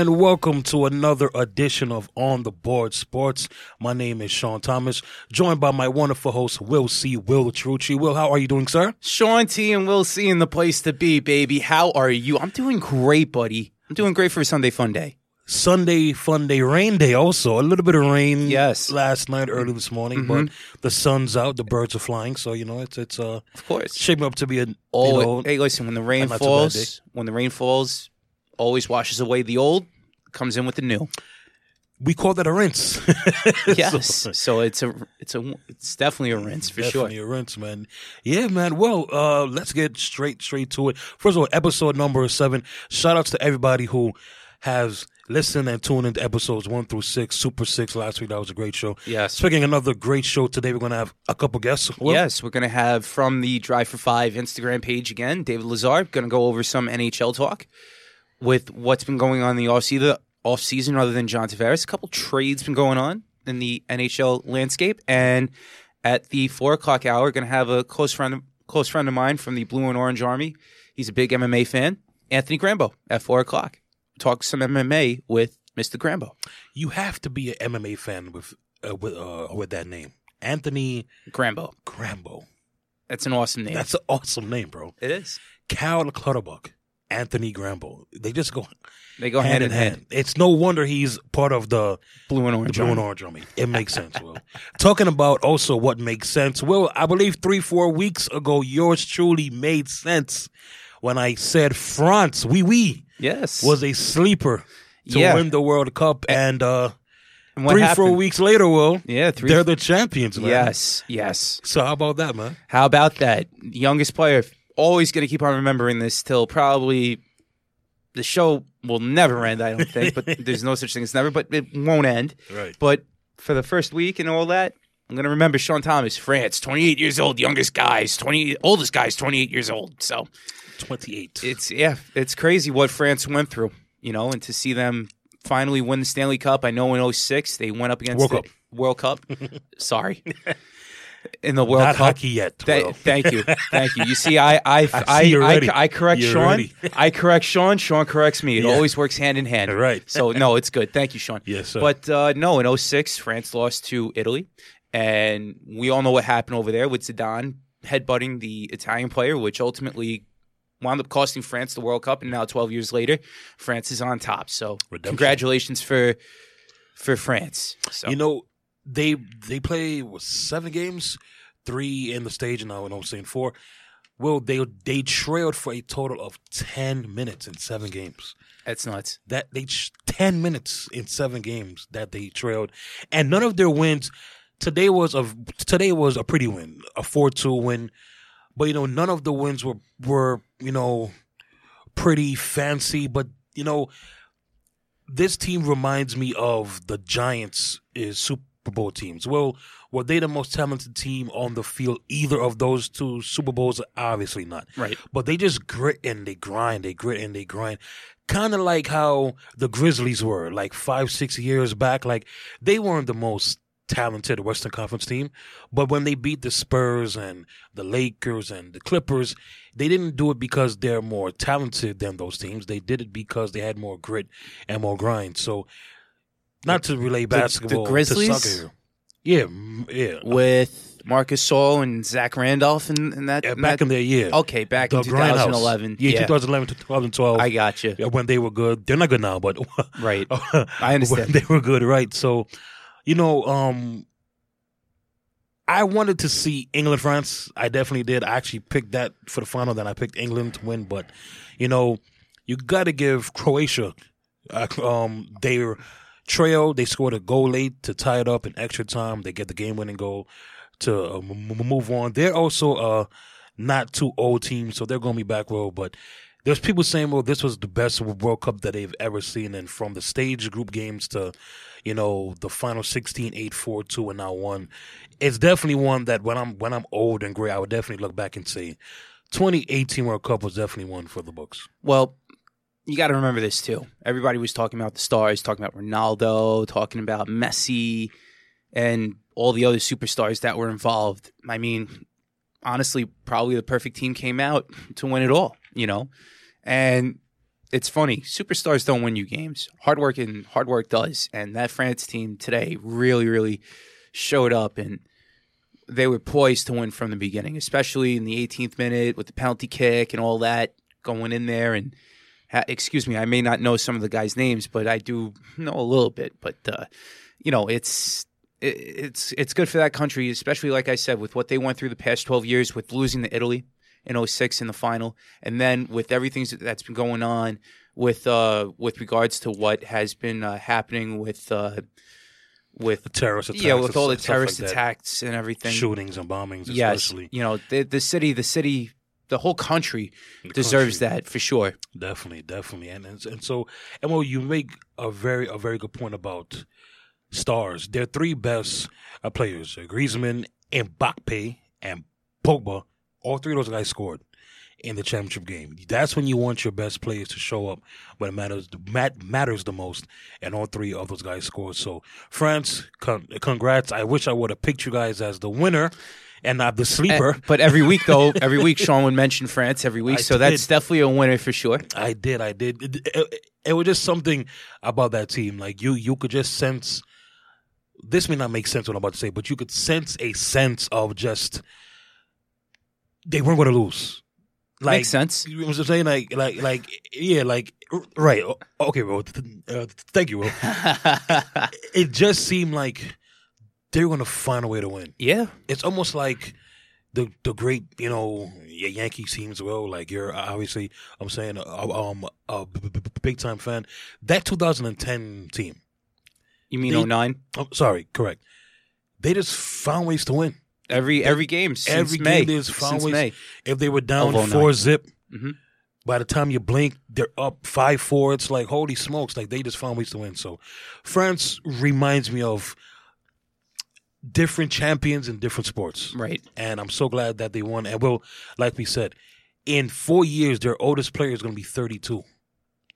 And welcome to another edition of On the Board Sports. My name is Sean Thomas, joined by my wonderful host, Will C. Will Trucci. Will, how are you doing, sir? Sean T and Will C in the place to be, baby. How are you? I'm doing great, buddy. I'm doing great for a Sunday fun day. Sunday fun day, rain day also. A little bit of rain Yes. last night, early this morning, but the sun's out, the birds are flying, so you know it's it's uh Of course. shaping up to be an Oh, you know hey, listen. When the rain not too bad day. falls, when the rain falls, always washes away the old, comes in with the new. we call that a rinse. Yes. so it's a, it's a, it's definitely a rinse for sure. Definitely sure. a rinse, man. Yeah, man. Well, uh, let's get straight straight to it. First of all, episode number seven. Shout outs to everybody who has listened and tuned into episodes one through six. Super six last week. That was a great show. Yes. Speaking another great show today, we're gonna have a couple guests. Yes, we're going to have from the Drive for Five Instagram page again, David Lazar, going to go over some NHL talk with what's been going on in the off season, off season other than John Tavares. A couple trades been going on in the NHL landscape, and at the four o'clock hour, going to have a close friend, close friend of mine from the Blue and Orange Army. He's a big MMA fan, Anthony Grambo, at four o'clock. Talk some MMA with Mr. Grambo. You have to be an MMA fan with uh, with uh, with that name, Anthony Grambo. Grambo. That's an awesome name. That's an awesome name, bro. it is. Cal Clutterbuck, Anthony Grambo. They just go They go hand in hand. It's no wonder he's part of the Blue and The Orange. blue and Army. orange army. It makes sense, Will. Talking about also what makes sense. Will, I believe three, four weeks ago, yours truly made sense when I said France, oui, oui, Yes. was a sleeper to Yeah. win the World Cup. And uh, And three, happened? four weeks later, Will, Yeah, three. they're the champions, man. yes, yes. So how about that, man? How about that? Youngest player. Always going to keep on remembering this till probably the show will never end. I don't think, but there's no such thing as never. But it won't end. Right. But for the first week and all that, I'm going to remember Sean Thomas, France, 28 years old, youngest guys, 20 oldest guys, 28 years old. So 28. it's yeah, it's crazy what France went through, you know, and to see them finally win the Stanley Cup. I know in 06 they went up against World the Cup. World Cup. Sorry. In the World Not Cup. hockey yet. Th- thank you, thank you. You see, I I I, I, I. I correct You're Sean. ready. I correct Sean. Sean corrects me. It Yeah. always works hand in hand. Right. So no, it's good. Thank you, Sean. Yes, sir. But uh, no, in 06, France lost to Italy, and we all know what happened over there with Zidane headbutting the Italian player, which ultimately wound up costing France the World Cup. And now, 12 years later, France is on top. So Redemption. congratulations for for France. So You know, they they play what, seven games, three in the stage, and now I'm saying four. Well, they they trailed for a total of ten minutes in seven games. that's nuts. That they ch- ten minutes in seven games that they trailed, and none of their wins. Today was a today was a pretty win, a four two win, but you know none of the wins were were you know pretty fancy. But you know this team reminds me of the Giants is Super Bowl teams. Well, were they the most talented team on the field? Either of those two Super Bowls? Obviously not. Right. But they just grit and they grind, they grit and they grind. Kind of like how the Grizzlies were, like five, six years back. Like they weren't the most talented Western Conference team, but when they beat the Spurs and the Lakers and the Clippers, they didn't do it because they're more talented than those teams. They did it because they had more grit and more grind. So, not to relay basketball Grizzlies? to soccer. Yeah, yeah. With Marc Gasol and Zach Randolph and, and that, Yeah, and back that- in their year. Okay, back the in 2011. Yeah, Yeah, 2011 to 2012. I got you. Yeah, when they were good. They're not good now, but Right. I understand. When they were good, right? So, you know, um, I wanted to see England France. I definitely did. I actually picked that for the final. Then I picked England to win. But you know, you got to give Croatia uh, um, their trail. They scored a goal late to tie it up in extra time. They get the game winning goal to uh, move on. They're also a not too old team, so they're going to be back row. But there's people saying, well, this was the best World Cup that they've ever seen. And from the stage group games to, you know, the final 16, 8, 4, 2, and now 1. It's definitely one that when I'm when I'm old and gray, I would definitely look back and say 2018 World Cup was definitely one for the books. Well, you got to remember this too. Everybody was talking about the stars, talking about Ronaldo, talking about Messi, and all the other superstars that were involved. I mean, honestly, probably the perfect team came out to win it all, you know? And it's funny. Superstars don't win you games. Hard work and hard work does. And that France team today really, really showed up and they were poised to win from the beginning, especially in the 18th minute with the penalty kick and all that going in there. And excuse me, I may not know some of the guys' names, but I do know a little bit. But uh, you know, it's it, it's it's good for that country, especially like I said, with what they went through the past 12 years with losing to Italy in 06 in the final, and then with everything that's been going on with uh with regards to what has been uh, happening with uh with The terrorist attacks. yeah with all the stuff like terrorist attacks and everything shootings and bombings, yes you know the the city the city the whole country The deserves country. that for sure Definitely, definitely, and and, and so and well, you make a very a very good point about stars. Their three best uh, players, Griezmann, Mbappe, and Pogba. All three of those guys scored in the championship game. That's when you want your best players to show up when it matters mat, matters the most, and all three of those guys scored. So France, con- congrats! I wish I would have picked you guys as the winner and not the sleeper. Eh, but every week though every week Sean would mention France every week I so that's definitely a winner for sure I did, I did. It, it- it was just something about that team. Like you, you could just sense. This may not make sense what I'm about to say, but you could sense a sense of just they weren't going to lose. Like, makes sense You know what I'm saying? Like, like, like, yeah, like, right. Okay, bro. Uh, thank you, bro. It just seemed like they were going to find a way to win yeah it's almost like the the great you know Yankee teams. Well, like you're obviously I'm saying a, um a b- big time fan. That 2010 team. you mean They- 09 Oh, sorry, correct. They just found ways to win. every every game since Every game May they just found since ways- May If they were down 09. four zip, Mhm. by the time you blink, they're up five four. It's like holy smokes! Like they just found ways to win. So France reminds me of different champions in different sports. right and I'm so glad that they won. And well, like we said, in four years, their oldest player is going to be 32.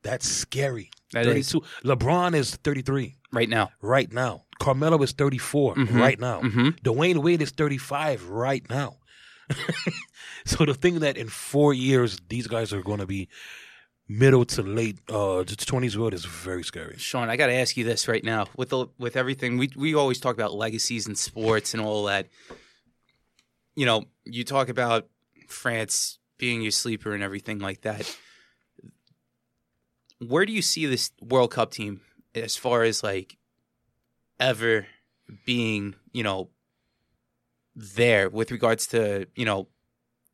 That's scary. That is 32. LeBron is 33 right now right now. Carmelo is 34 Mhm. right now. Mhm. Dwyane Wade is 35 right now. so to think that in four years these guys are going to be middle to late uh 20s world is very scary. Sean, I got to ask you this right now. With the, with everything, we we always talk about legacies in sports and all that. You know, you talk about France being your sleeper and everything like that. Where do you see this World Cup team as far as like ever being, you know, there with regards to, you know,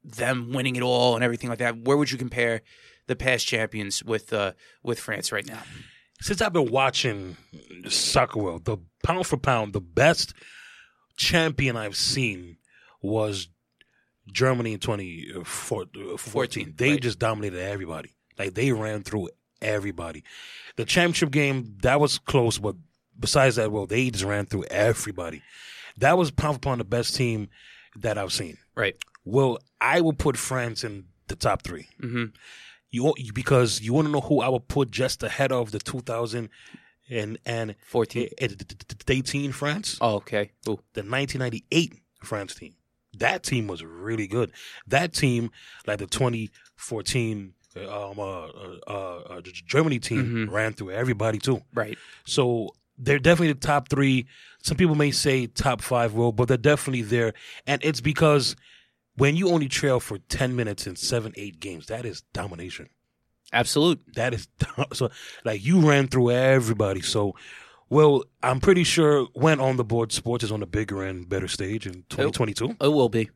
them winning it all and everything like that? Where would you compare the past champions with uh with France right now? since I've been watching soccer world, the pound for pound, the best champion I've seen was Germany in 2014. 14, They right. just dominated everybody. Like they ran through everybody. The championship game, that was close, but besides that, well, they just ran through everybody. That was pound for pound the best team that I've seen. Right. Well, I will put France in the top three. Mm-hmm. You because you want to know who I would put just ahead of the 2000 and and 14. eh, eh, 18 France, Oh, okay. Ooh. the 1998 France team. That team was really good. That team, like the 2014 um, uh, uh, uh, Germany team, Mhm. ran through everybody too. Right. So they're definitely the top three. Some people may say top five will, but they're definitely there. And it's because when you only trail for 10 minutes in seven, eight games, that is domination. Absolute. That is so like you ran through everybody. So, well, I'm pretty sure when on the board, sports is on a bigger and better stage in 2022. It will be.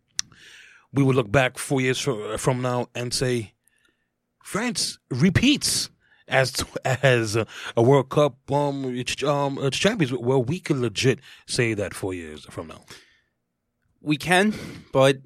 We would look back four years fro- from now and say, France repeats as as a, World Cup um um uh, champions. Well, we can legit say that four years from now. We can, but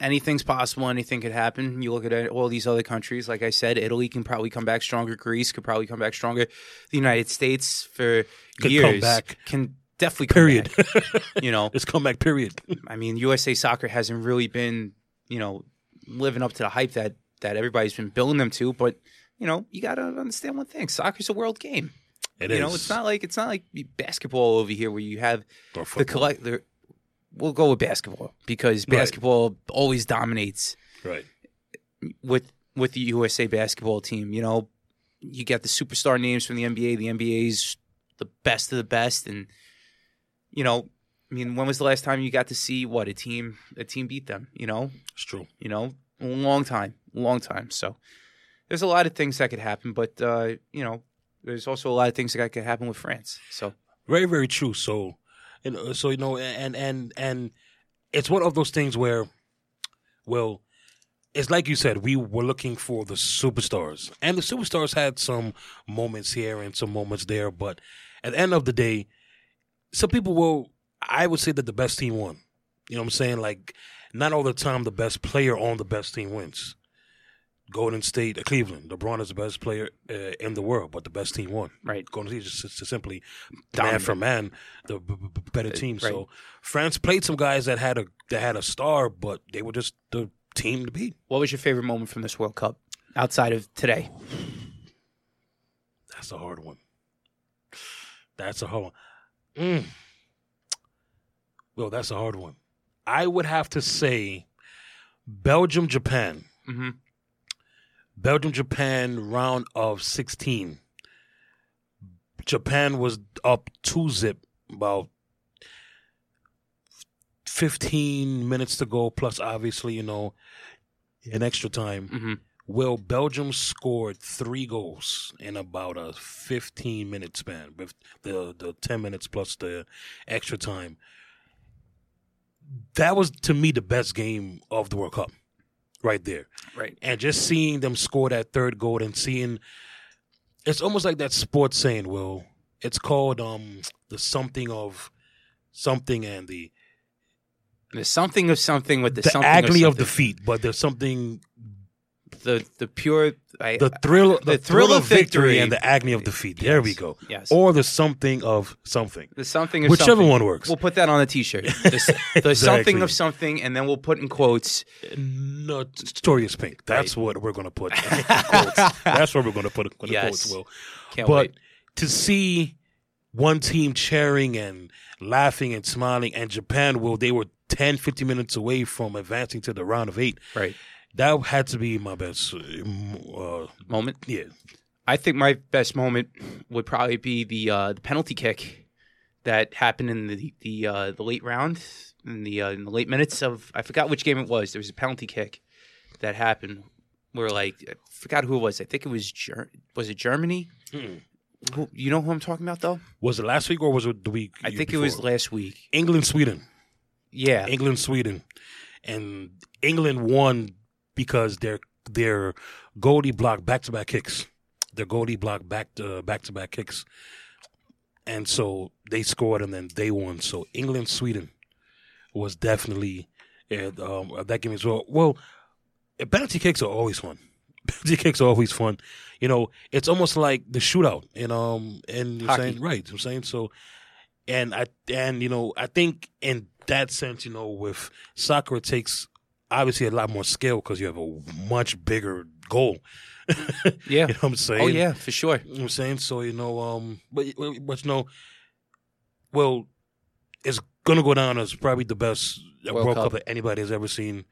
anything's possible. Anything could happen. You look at all these other countries. Like I said, Italy can probably come back stronger. Greece could probably come back stronger. The United States for Could years come back. can definitely come Period. back. You know, It's comeback. Period. I mean, USA Soccer hasn't really been, you know, living up to the hype that that everybody's been building them to. But you know, you got to understand one thing: soccer's a world game. It you is. know, it's not like it's not like basketball over here where you have the football. collect. The, we'll go with basketball because Right. basketball always dominates right. with with the USA basketball team. You know, you get the superstar names from the NBA. The NBA's the best of the best, and you know, I mean, when was the last time you got to see what a team a team beat them? You know, It's true. you know, a long time, long time. So there's a lot of things that could happen, but uh, you know, there's also a lot of things that could happen with France. So Very, very true. So, you know, so you know, and and and it's one of those things where, well, it's like you said, we were looking for the superstars, and the superstars had some moments here and some moments there, but at the end of the day, some people will. I would say that the best team won. You know what I'm saying? Like, not all the time the best player on the best team wins. Golden State, uh, Cleveland, LeBron is the best player uh, in the world, but the best team won. right, Golden State is just, just simply man for man the b- b- better team. right. So France played some guys that had a that had a star, but they were just the team to beat. what was your favorite moment from this World Cup outside of today? That's a hard one. That's a hard one. Mm. Well, that's a hard one. I would have to say Belgium, Japan. Mm-hmm. Belgium Japan round of 16. Japan was up 2 zip about 15 minutes to go plus obviously, you know, an extra time. Mm-hmm. Well, Belgium scored 3 goals in about a 15 minute span with the the 10 minutes plus the extra time. That was to me the best game of the World Cup right there Right. and just seeing them score that third goal and seeing it's almost like that sports saying will it's called um the something of something and the There's something of something with the, the, something agony of, defeat but there's something the the pure I, the thrill the, thrill, of victory, victory. and the agony of defeat there we go yes or the something of something the something of whichever something. one works We'll put that on a T-shirt. The, the something of something, and then we'll put in quotes. no story is pink that's what we're gonna put in quotes. that's what we're gonna put in Yes. quotes will Can't but wait. to see one team cheering and laughing and smiling and japan well they were 10 15 minutes away from advancing to the round of eight Right that had to be my best uh, moment. yeah I think my best moment would probably be the uh, the penalty kick that happened in the the uh, the late round in the uh, in the late minutes of I forgot which game it was. There was a penalty kick that happened where like I forgot who it was. I think it was Ger- was it Germany. Who, you know who I'm talking about though? was it last week or was it the week I think it was last week. england sweden Yeah, england sweden and england won because their their goalie blocked back-to-back kicks. Their goalie blocked back to back-to-back kicks. And so they scored and then they won. So england sweden was definitely uh, um, that game as well. Well uh, penalty kicks are always fun. Penalty kicks are always fun. You know it's almost like the shootout and um and you're saying? Right i'm saying? So and i and you know i think in that sense you know with soccer it takes obviously a lot more skill because you have a much bigger goal yeah. you know what i'm saying Oh yeah, for sure. you know what I'm saying? So, you know, um, but, but you know, well, it's going to go down as probably the best World World, Cup. Cup. that anybody has ever seen.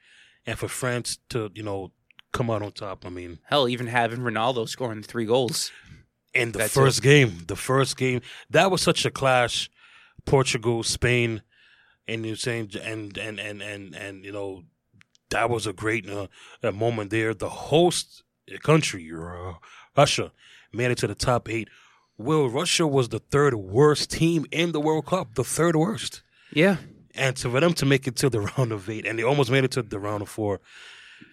And for France to, you know, come out on top, I mean, Hell, even having Ronaldo scoring three goals. in the That's first game, the first game, that was such a clash. Portugal, Spain, and you're saying, and, and, and, and, and, you know, that was a great uh, uh, moment there. The host country, uh, Russia, made it to the top eight. Well, Russia was the third worst team in the World Cup, the third worst. Yeah. And so for them to make it to the round of eight, and they almost made it to the round of four.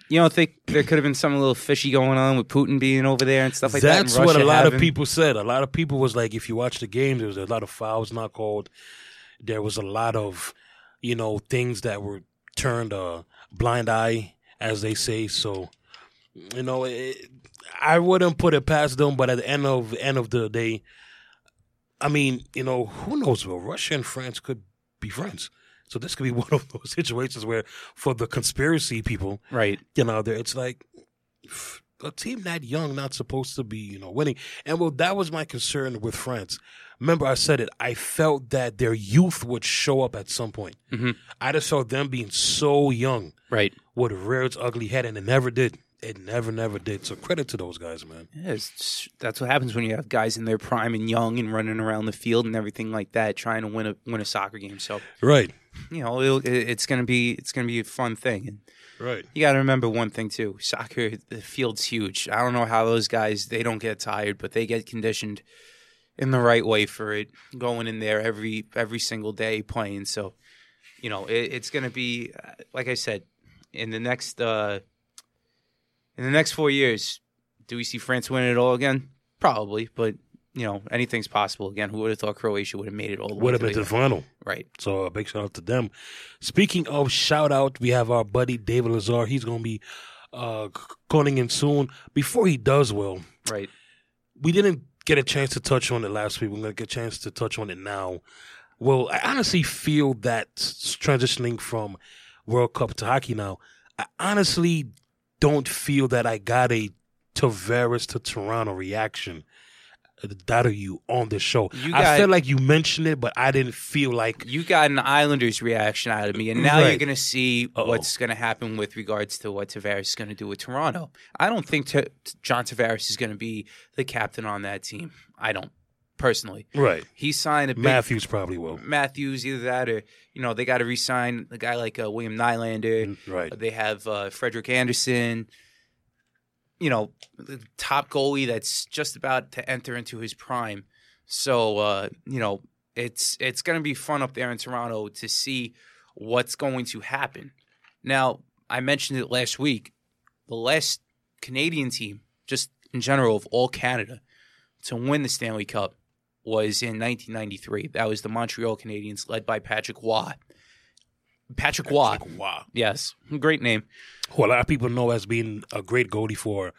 You don't think there could have been some little fishy going on with Putin being over there and stuff like that? That's what a lot having- of people said. A lot of people was like, if you watch the game, there was a lot of fouls not called. There was a lot of, you know, things that were turned a blind eye, as they say. So, you know, it, I wouldn't put it past them. But at the end of end of the day, I mean, you know, who knows? Well, Russia and France could be friends. So this could be one of those situations where, for the conspiracy people, Right. you know, there it's like a team that young not supposed to be, you know, winning. And well, that was my concern with France. Remember, I said it. I felt that their youth would show up at some point. Mhm. I just felt them being so young Right. would rear its ugly head, and it never did. It never, never did. So credit to those guys, man. Yeah, it's just- that's what happens when you have guys in their prime and young and running around the field and everything like that, trying to win a win a soccer game. So Right. you know it'll, it, it's gonna be it's gonna be a fun thing. And Right. you got to remember one thing too: soccer, the field's huge. I don't know how those guys they don't get tired, but they get conditioned in the right way for it, going in there every every single day playing. So you know it, it's gonna be uh, like I said in the next uh in the next four years. Do we see France win it all again? Probably, but you know anything's possible again. Who would have thought Croatia would have made it all the way Would have to been to the final. right? So a big shout out to them. Speaking of shout out, we have our buddy David Lazar. He's going to be uh, calling in soon. Before he does, Will, Right. we didn't get a chance to touch on it last week. We're going to get a chance to touch on it now. Well, I honestly feel that transitioning from World Cup to hockey now, I honestly don't feel that I got a Tavares to Toronto reaction. That of you on the show. You I got- felt like you mentioned it, but I didn't feel like you got an Islanders reaction out of me, and now Right. you're going to see Uh-oh. what's going to happen with regards to what Tavares is going to do with Toronto. I don't think John Tavares is going to be the captain on that team. I don't personally. right. He signed a big Matthews probably will. Matthews, either that or you know they got to re-sign a guy like uh, William Nylander. Right. They have uh, Frederik Andersen. You know, the top goalie that's just about to enter into his prime. So uh, you know, it's it's going to be fun up there in Toronto to see what's going to happen. Now, I mentioned it last week. The last Canadian team, just in general of all Canada, to win the Stanley Cup was in 1993. That was the Montreal Canadiens, led by Patrick Roy. Patrick Roy, Wow. yes, great name. Who a lot of people know as being a great goalie for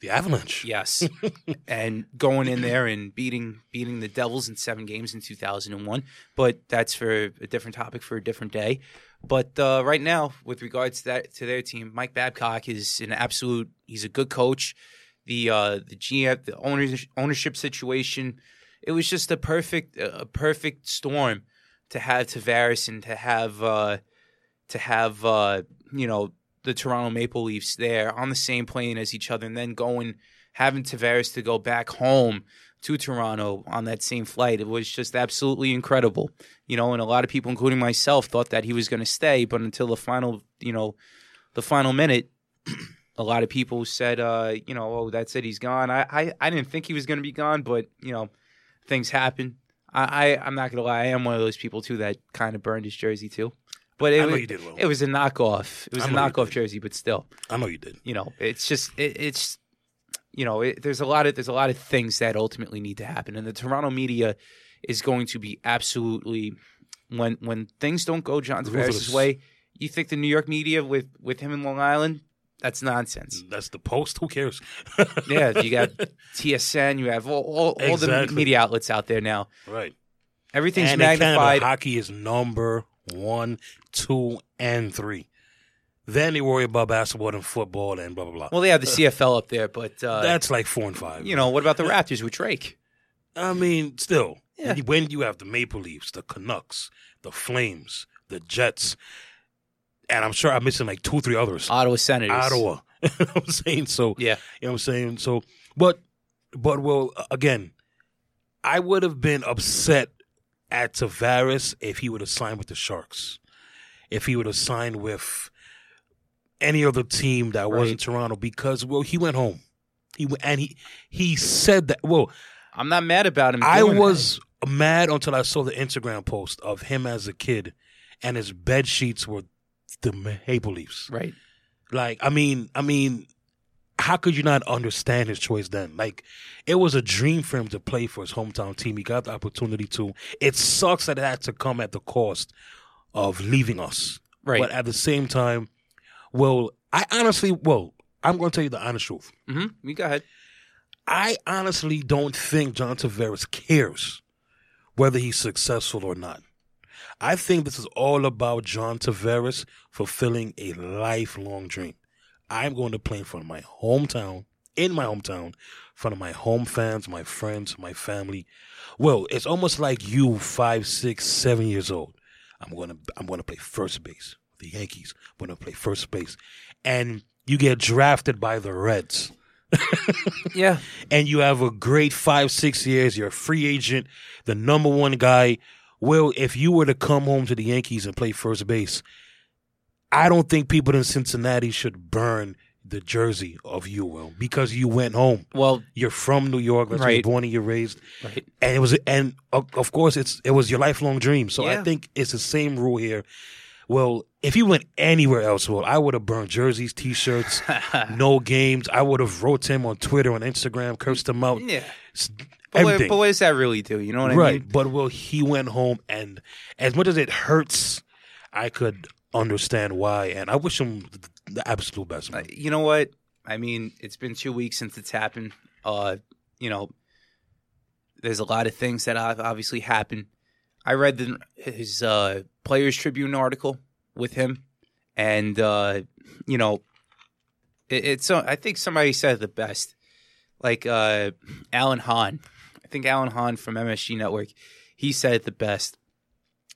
the Avalanche. Yes, and going in there and beating beating the Devils in seven games in 2001. But that's for a different topic for a different day. But uh, right now, with regards to that to their team, Mike Babcock is an absolute. He's a good coach. The uh, the GM, the owners, ownership situation, it was just a perfect a perfect storm to have Tavares and to have uh, to have uh, you know the Toronto Maple Leafs there on the same plane as each other, and then going having Tavares to go back home to Toronto on that same flight. It was just absolutely incredible, you know. And a lot of people, including myself, thought that he was going to stay, but until the final, you know, the final minute. A lot of people said, uh, you know, oh, that's it, he's gone. I, I, I didn't think he was going to be gone, but you know, things happen. I, I, I'm not gonna lie, I am one of those people too that kind of burned his jersey too. But it, I know was, you did, Will. it was a knockoff. It was I a know you knockoff did. jersey, but still, I know you did. you know, it's just it, it's you know, it, there's a lot of there's a lot of things that ultimately need to happen, and the Toronto media is going to be absolutely when when things don't go John Tavares' way. You think the New York media with with him in Long Island? That's nonsense. That's the post. Who cares? yeah, you got TSN, you have all, all, all the media outlets out there now. right. Everything's and in Canada, magnified. hockey is number one, two, and three. Then they worry about basketball and football and blah blah blah. Well, they have the CFL up there, but uh, That's like four and five. you know, what about the Raptors with Drake? I mean, still, Yeah. when you have the Maple Leafs, the Canucks, the Flames, the Jets, and I'm sure I'm missing like two, three others. Ottawa Senators. Ottawa. you know what I'm saying so. Yeah. You know what I'm saying? So, but, but, well, again, I would have been upset at Tavares if he would have signed with the Sharks. If he would have signed with any other team that wasn't Toronto because, well, he went home. He went, and he he said that. Well, I'm not mad about him. I doing that. was mad until I saw the Instagram post of him as a kid, and his bed sheets were the Maple Leafs. right. Like, I mean, I mean, how could you not understand his choice then? Like, it was a dream for him to play for his hometown team. He got the opportunity to. It sucks that it had to come at the cost of leaving us. Right. But at the same time, well, I honestly, well, I'm going to tell you the honest truth. Mm-hmm. You go ahead. I honestly don't think John Tavares cares whether he's successful or not. I think this is all about John Tavares fulfilling a lifelong dream. I'm going to play in front of my hometown, in my hometown, in front of my home fans, my friends, my family. Well, it's almost like you, five, six, seven years old. I'm going to, I'm going to play first base with the Yankees. I'm going to play first base, and you get drafted by the Reds. Yeah. and you have a great five, six years. You're a free agent, the number one guy. Well, if you were to come home to the Yankees and play first base, I don't think people in Cincinnati should burn the jersey of you, Will, because you went home. Well, You're from New York. That's where Right. you're born and you're raised. right. And it was, and of course, it's it was your lifelong dream. So Yeah. I think it's the same rule here. Well, if you went anywhere else, well, I would have burned jerseys, T-shirts, no games. I would have wrote him on Twitter, on Instagram, cursed him out. Yeah. But what, but what does that really do? You know what I mean? right. But well, he went home, and as much as it hurts, I could understand why, and I wish him the absolute best. Uh, you know what? I mean, it's been two weeks since it's happened. Uh, you know, there's a lot of things that have obviously happened. I read the, his uh, Players Tribune article with him, and uh, you know, it, it's. Uh, I think somebody said it the best, like uh, Alan Hahn. I think Alan Hahn from MSG Network. He said it the best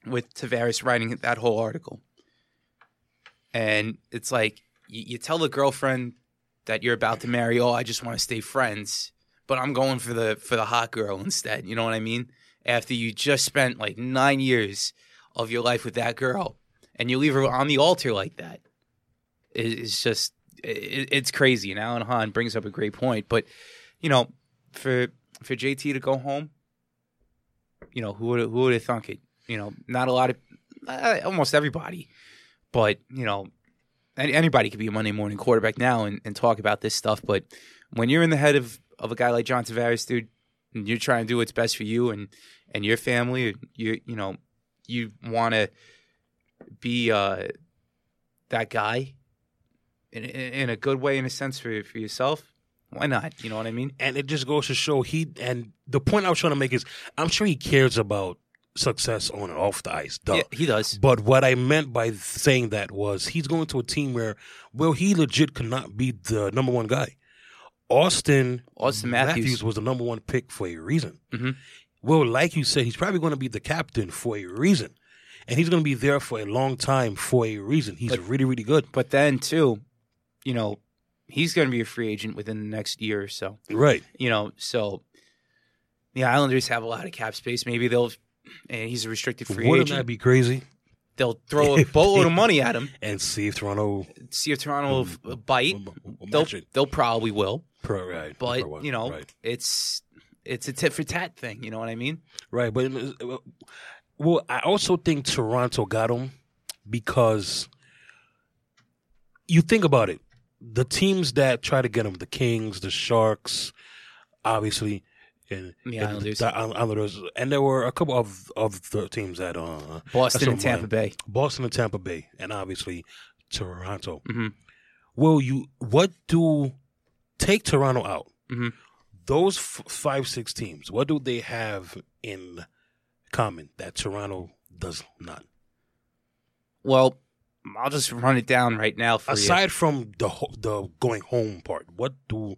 with Tavares writing that whole article, and it's like you, you tell the girlfriend that you're about to marry, oh, I just want to stay friends, but I'm going for the for the hot girl instead. You know what I mean? After you just spent like nine years of your life with that girl, and you leave her on the altar like that, it, it's just it, it's crazy. And Alan Hahn brings up a great point, but you know, for for JT to go home, you know, who would who would have thunk it? You know, not a lot of uh, almost everybody, but you know, anybody could be a Monday morning quarterback now and, and talk about this stuff. But when you're in the head of, of a guy like John Tavares, dude, and you're trying to do what's best for you and, and your family, you you know, you want to be uh, that guy in, in in a good way, in a sense for for yourself. Why not? You know what I mean? and it just goes to show he. And the point I was trying to make is, I'm sure he cares about success on and off the ice. Duh. Yeah, he does. But what I meant by saying that was he's going to a team where, well, he legit could not be the number one guy. Auston, Auston Matthews. was the number one pick for a reason. Mhm. Well, like you said, he's probably going to be the captain for a reason. And he's going to be there for a long time for a reason. He's But- really, really good. But then too, you know, he's going to be a free agent within the next year or so. Right. you know, so the Islanders have a lot of cap space. Maybe they'll, and he's a restricted free Wouldn't agent. that be crazy? they'll throw a boatload of money at him. And see if Toronto See if Toronto will mm. bite. will- will They'll, it. they'll probably will, Pro- right. but Pro- you know, right. it's it's a tit for tat thing. You know what I mean? Right, but uh, well, I also think Toronto got him because you think about it. The teams that try to get him, the Kings, the Sharks, obviously, and The and Islanders. the Isl- Islanders, and there were a couple of of the teams that uh, Boston and Tampa Bay. Boston and Tampa Bay, and obviously Toronto. Mhm. Well, you what do take Toronto out? Mhm. Those f- five six teams, what do they have in common that Toronto does not? Well, I'll just run it down right now for you. Aside from the ho- the going home part, what do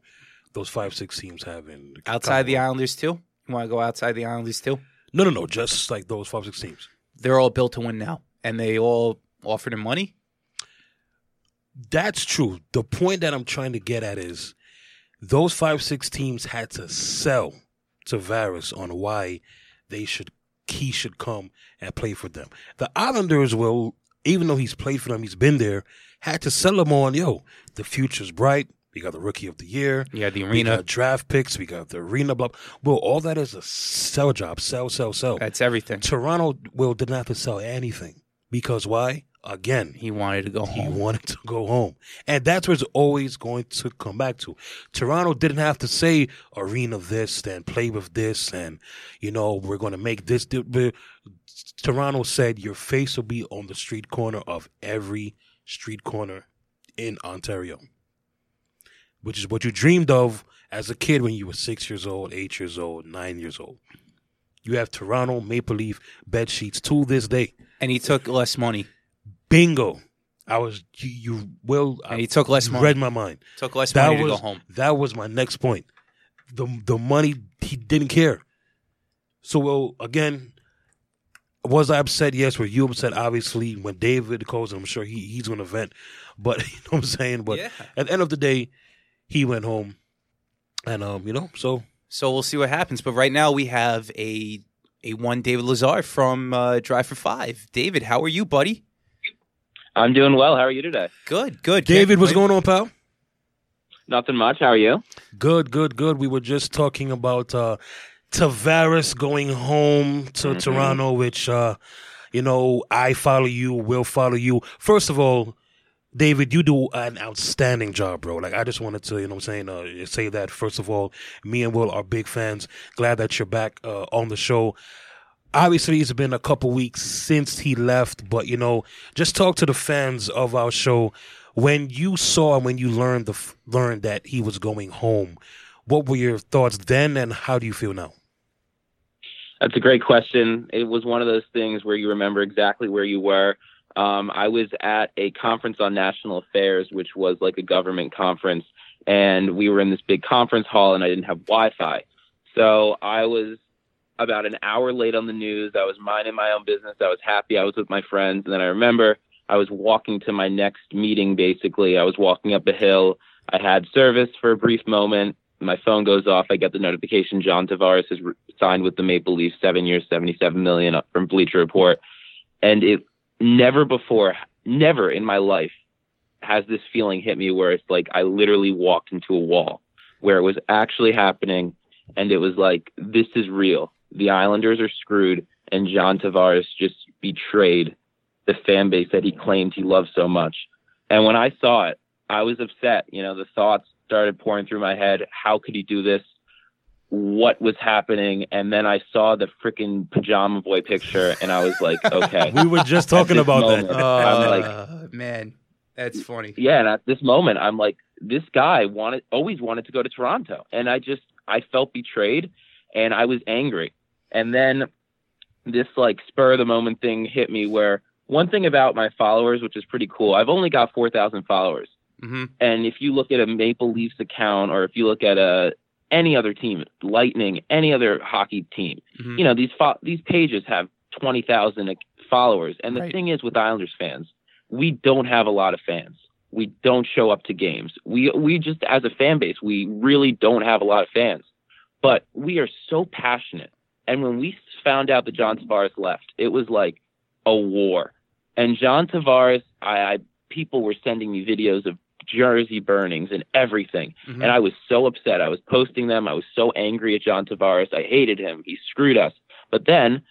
those five six teams have in Outside the? Islanders too. You want to go outside the Islanders too? No, no, no. Just like those five six teams. They're all built to win now, and they all offered him money. That's true. The point that I'm trying to get at is those five six teams had to sell to Tavares on why they should he should come and play for them. The Islanders will, even though he's played for them, he's been there, had to sell him on yo. The future's bright. We got the rookie of the year. You had the We arena. got draft picks. We got the arena. Blah. Well, all that is a sell job. Sell, sell, sell. That's everything. Toronto will didn't have to sell anything because why? Again, He wanted to go he home. wanted to go home. And that's where it's always going to come back to. Toronto didn't have to say arena this and play with this and, you know, we're going to make this. Toronto said your face will be on the street corner of every street corner in Ontario, which is what you dreamed of as a kid when you were six years old, eight years old, nine years old. You have Toronto Maple Leaf bed sheets to this day. and he took less money. Bingo. I was you, you well And I he took less money. read my mind. took less That money was to go home. that was my next point. The the money he didn't care. So well again, was I upset? Yes. Were you upset? Obviously, when David calls, I'm sure he he's going to vent But you know what I'm saying. But Yeah. at the end of the day, he went home, and um, you know, so So we'll see what happens. But right now we have a a one David Lazar from uh, Drive for Five. David, how are you, buddy? I'm doing well. How are you today? Good, good. David, what's going on, pal? Nothing much. How are you? Good, good, good. We were just talking about uh, Tavares going home to Mhm. Toronto, which, uh, you know, I follow you, will follow you. First of all, David, you do an outstanding job, bro. Like, I just wanted to, you know what I'm saying, uh, say that. First of all, me and Will are big fans. Glad that you're back uh, on the show. Obviously, it's been a couple weeks since he left, but, you know, just talk to the fans of our show. When you saw and when you learned the learned that he was going home, what were your thoughts then, and how do you feel now? That's a great question. It was one of those things where you remember exactly where you were. Um, I was at a conference on national affairs, which was like a government conference, and we were in this big conference hall, and I didn't have Wi-Fi, so I was about an hour late on the news. I was minding my own business. I was happy. I was with my friends, and then I remember I was walking to my next meeting. Basically, I was walking up a hill. I had service for a brief moment. My phone goes off. I get the notification John Tavares has re- signed with the Maple Leafs, seven years, seventy-seven million up from Bleacher Report, and it never before, never in my life has this feeling hit me where it's like I literally walked into a wall, where it was actually happening, and it was like this is real. The Islanders are screwed, and John Tavares just betrayed the fan base that he claimed he loved so much. And when I saw it, I was upset. You know, the thoughts started pouring through my head. How could he do this? What was happening? And then I saw the freaking pajama boy picture, and I was like, okay. We were just talking about moment, that. I'm like- Uh, man, that's funny. yeah, and at this moment, I'm like, this guy wanted, always wanted to go to Toronto, and I just, I felt betrayed, and I was angry. And then this like spur of the moment thing hit me, where one thing about my followers, which is pretty cool, I've only got four thousand followers, hmm and if you look at a Maple Leafs account, or if you look at a any other team, Lightning, any other hockey team, hmm you know these fo- these pages have 20,000 followers. And the Right. thing is with Islanders fans we don't have a lot of fans. We don't show up to games. We we just as a fan base we really don't have a lot of fans. But we are so passionate. And when we found out that John Tavares left it was like a war. And John Tavares I, I people were sending me videos of jersey burnings and everything Mhm. and I was so upset. I was posting them. I was so angry at John Tavares. I hated him. He screwed us. But then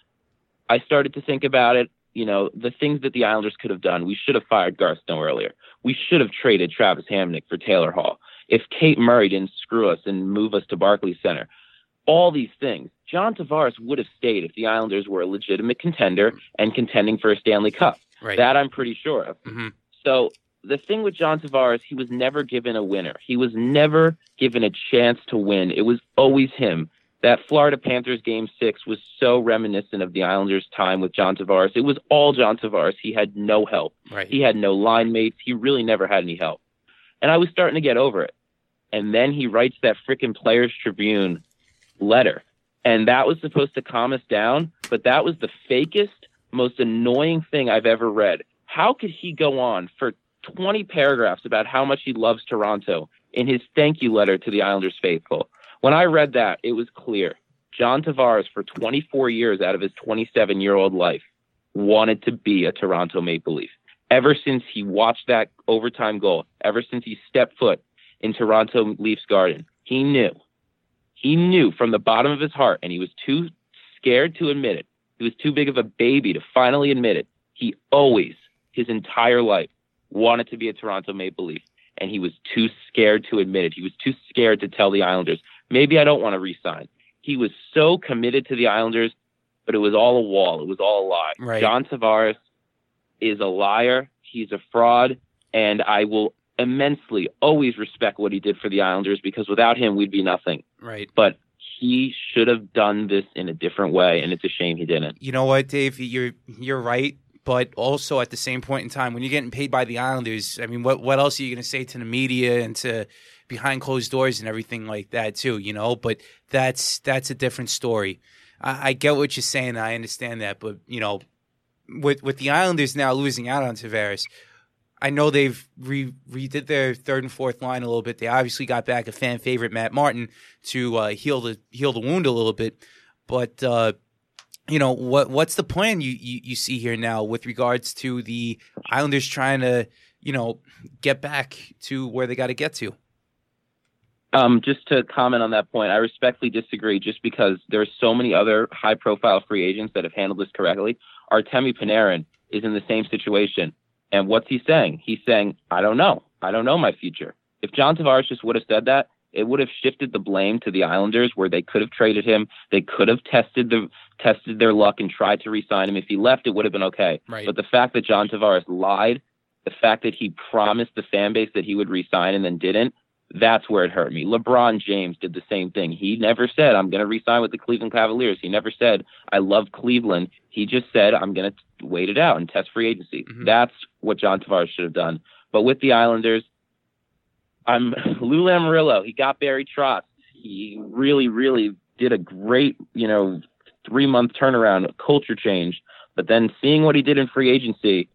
I started to think about it. You know, the things that the Islanders could have done. We should have fired Garth Snow earlier. We should have traded Travis Hamonic for Taylor Hall. If Kate Murray didn't screw us and move us to Barclays Center, all these things. John Tavares would have stayed if the Islanders were a legitimate contender and contending for a Stanley Cup. Right. That I'm pretty sure of. hmm So the thing with John Tavares, he was never given a winner. He was never given a chance to win. It was always him. That Florida Panthers game six was so reminiscent of the Islanders' time with John Tavares. It was all John Tavares. He had no help. Right. He had no line mates. He really never had any help. And I was starting to get over it. And then he writes that frickin' Players Tribune letter. And that was supposed to calm us down, but that was the fakest, most annoying thing I've ever read. How could he go on for 20 paragraphs about how much he loves Toronto in his thank you letter to the Islanders faithful? When I read that, it was clear. John Tavares, for 24 years out of his 27 year old life, wanted to be a Toronto Maple Leaf. Ever since he watched that overtime goal, ever since he stepped foot in Toronto Leafs Garden, he knew. He knew from the bottom of his heart, and he was too scared to admit it. He was too big of a baby to finally admit it. He always, his entire life, wanted to be a Toronto Maple Leaf, and he was too scared to admit it. He was too scared to tell the Islanders, maybe I don't want to resign. He was so committed to the Islanders, but it was all a wall. It was all a lie. Right. John Tavares is a liar. He's a fraud, and I will immensely always respect what he did for the Islanders because without him, we'd be nothing. Right. But he should have done this in a different way, and it's a shame he didn't. You know what, Dave? You're you're right. But also at the same point in time, when you're getting paid by the Islanders, I mean, what what else are you going to say to the media and to behind closed doors and everything like that too? You know, but that's that's a different story. I, I get what you're saying. I understand that, but you know, with with the Islanders now losing out on Tavares, I know they've re- redid their third and fourth line a little bit. They obviously got back a fan favorite, Matt Martin, to uh, heal the heal the wound a little bit. But uh, you know what what's the plan you, you you see here now with regards to the Islanders trying to you know get back to where they got to get to? Um, just to comment on that point, I respectfully disagree. Just because there are so many other high-profile free agents that have handled this correctly, Artemi Panarin is in the same situation. And what's he saying? He's saying, "I don't know. I don't know my future." If John Tavares just would have said that, it would have shifted the blame to the Islanders, where they could have traded him. They could have tested the tested their luck and tried to re-sign him. If he left, it would have been okay. Right. But the fact that John Tavares lied, the fact that he promised the fan base that he would re-sign and then didn't, that's where it hurt me. LeBron James did the same thing. He never said, I'm going to resign with the Cleveland Cavaliers. He never said, I love Cleveland. He just said, I'm going to wait it out and test free agency. Mhm. That's what John Tavares should have done. But with the Islanders, I'm Lou Lamoriello. He got Barry Trotz. He really, really did a great, you know, three month turnaround, culture change. But then seeing what he did in free agency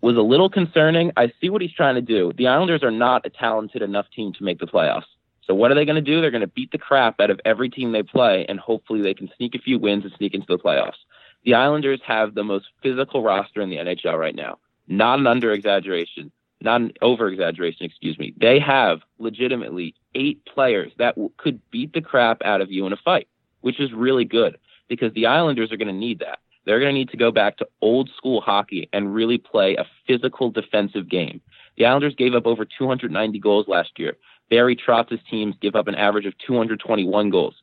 was a little concerning. I see what he's trying to do. The Islanders are not a talented enough team to make the playoffs. So what are they going to do? They're going to beat the crap out of every team they play, and hopefully they can sneak a few wins and sneak into the playoffs. The Islanders have the most physical roster in the NHL right now. Not an under exaggeration, not an over exaggeration, excuse me. They have legitimately eight players that w- could beat the crap out of you in a fight, which is really good because the Islanders are going to need that. They're going to need to go back to old school hockey and really play a physical defensive game. The Islanders gave up over 290 goals last year. Barry Trotz's teams give up an average of 221 goals.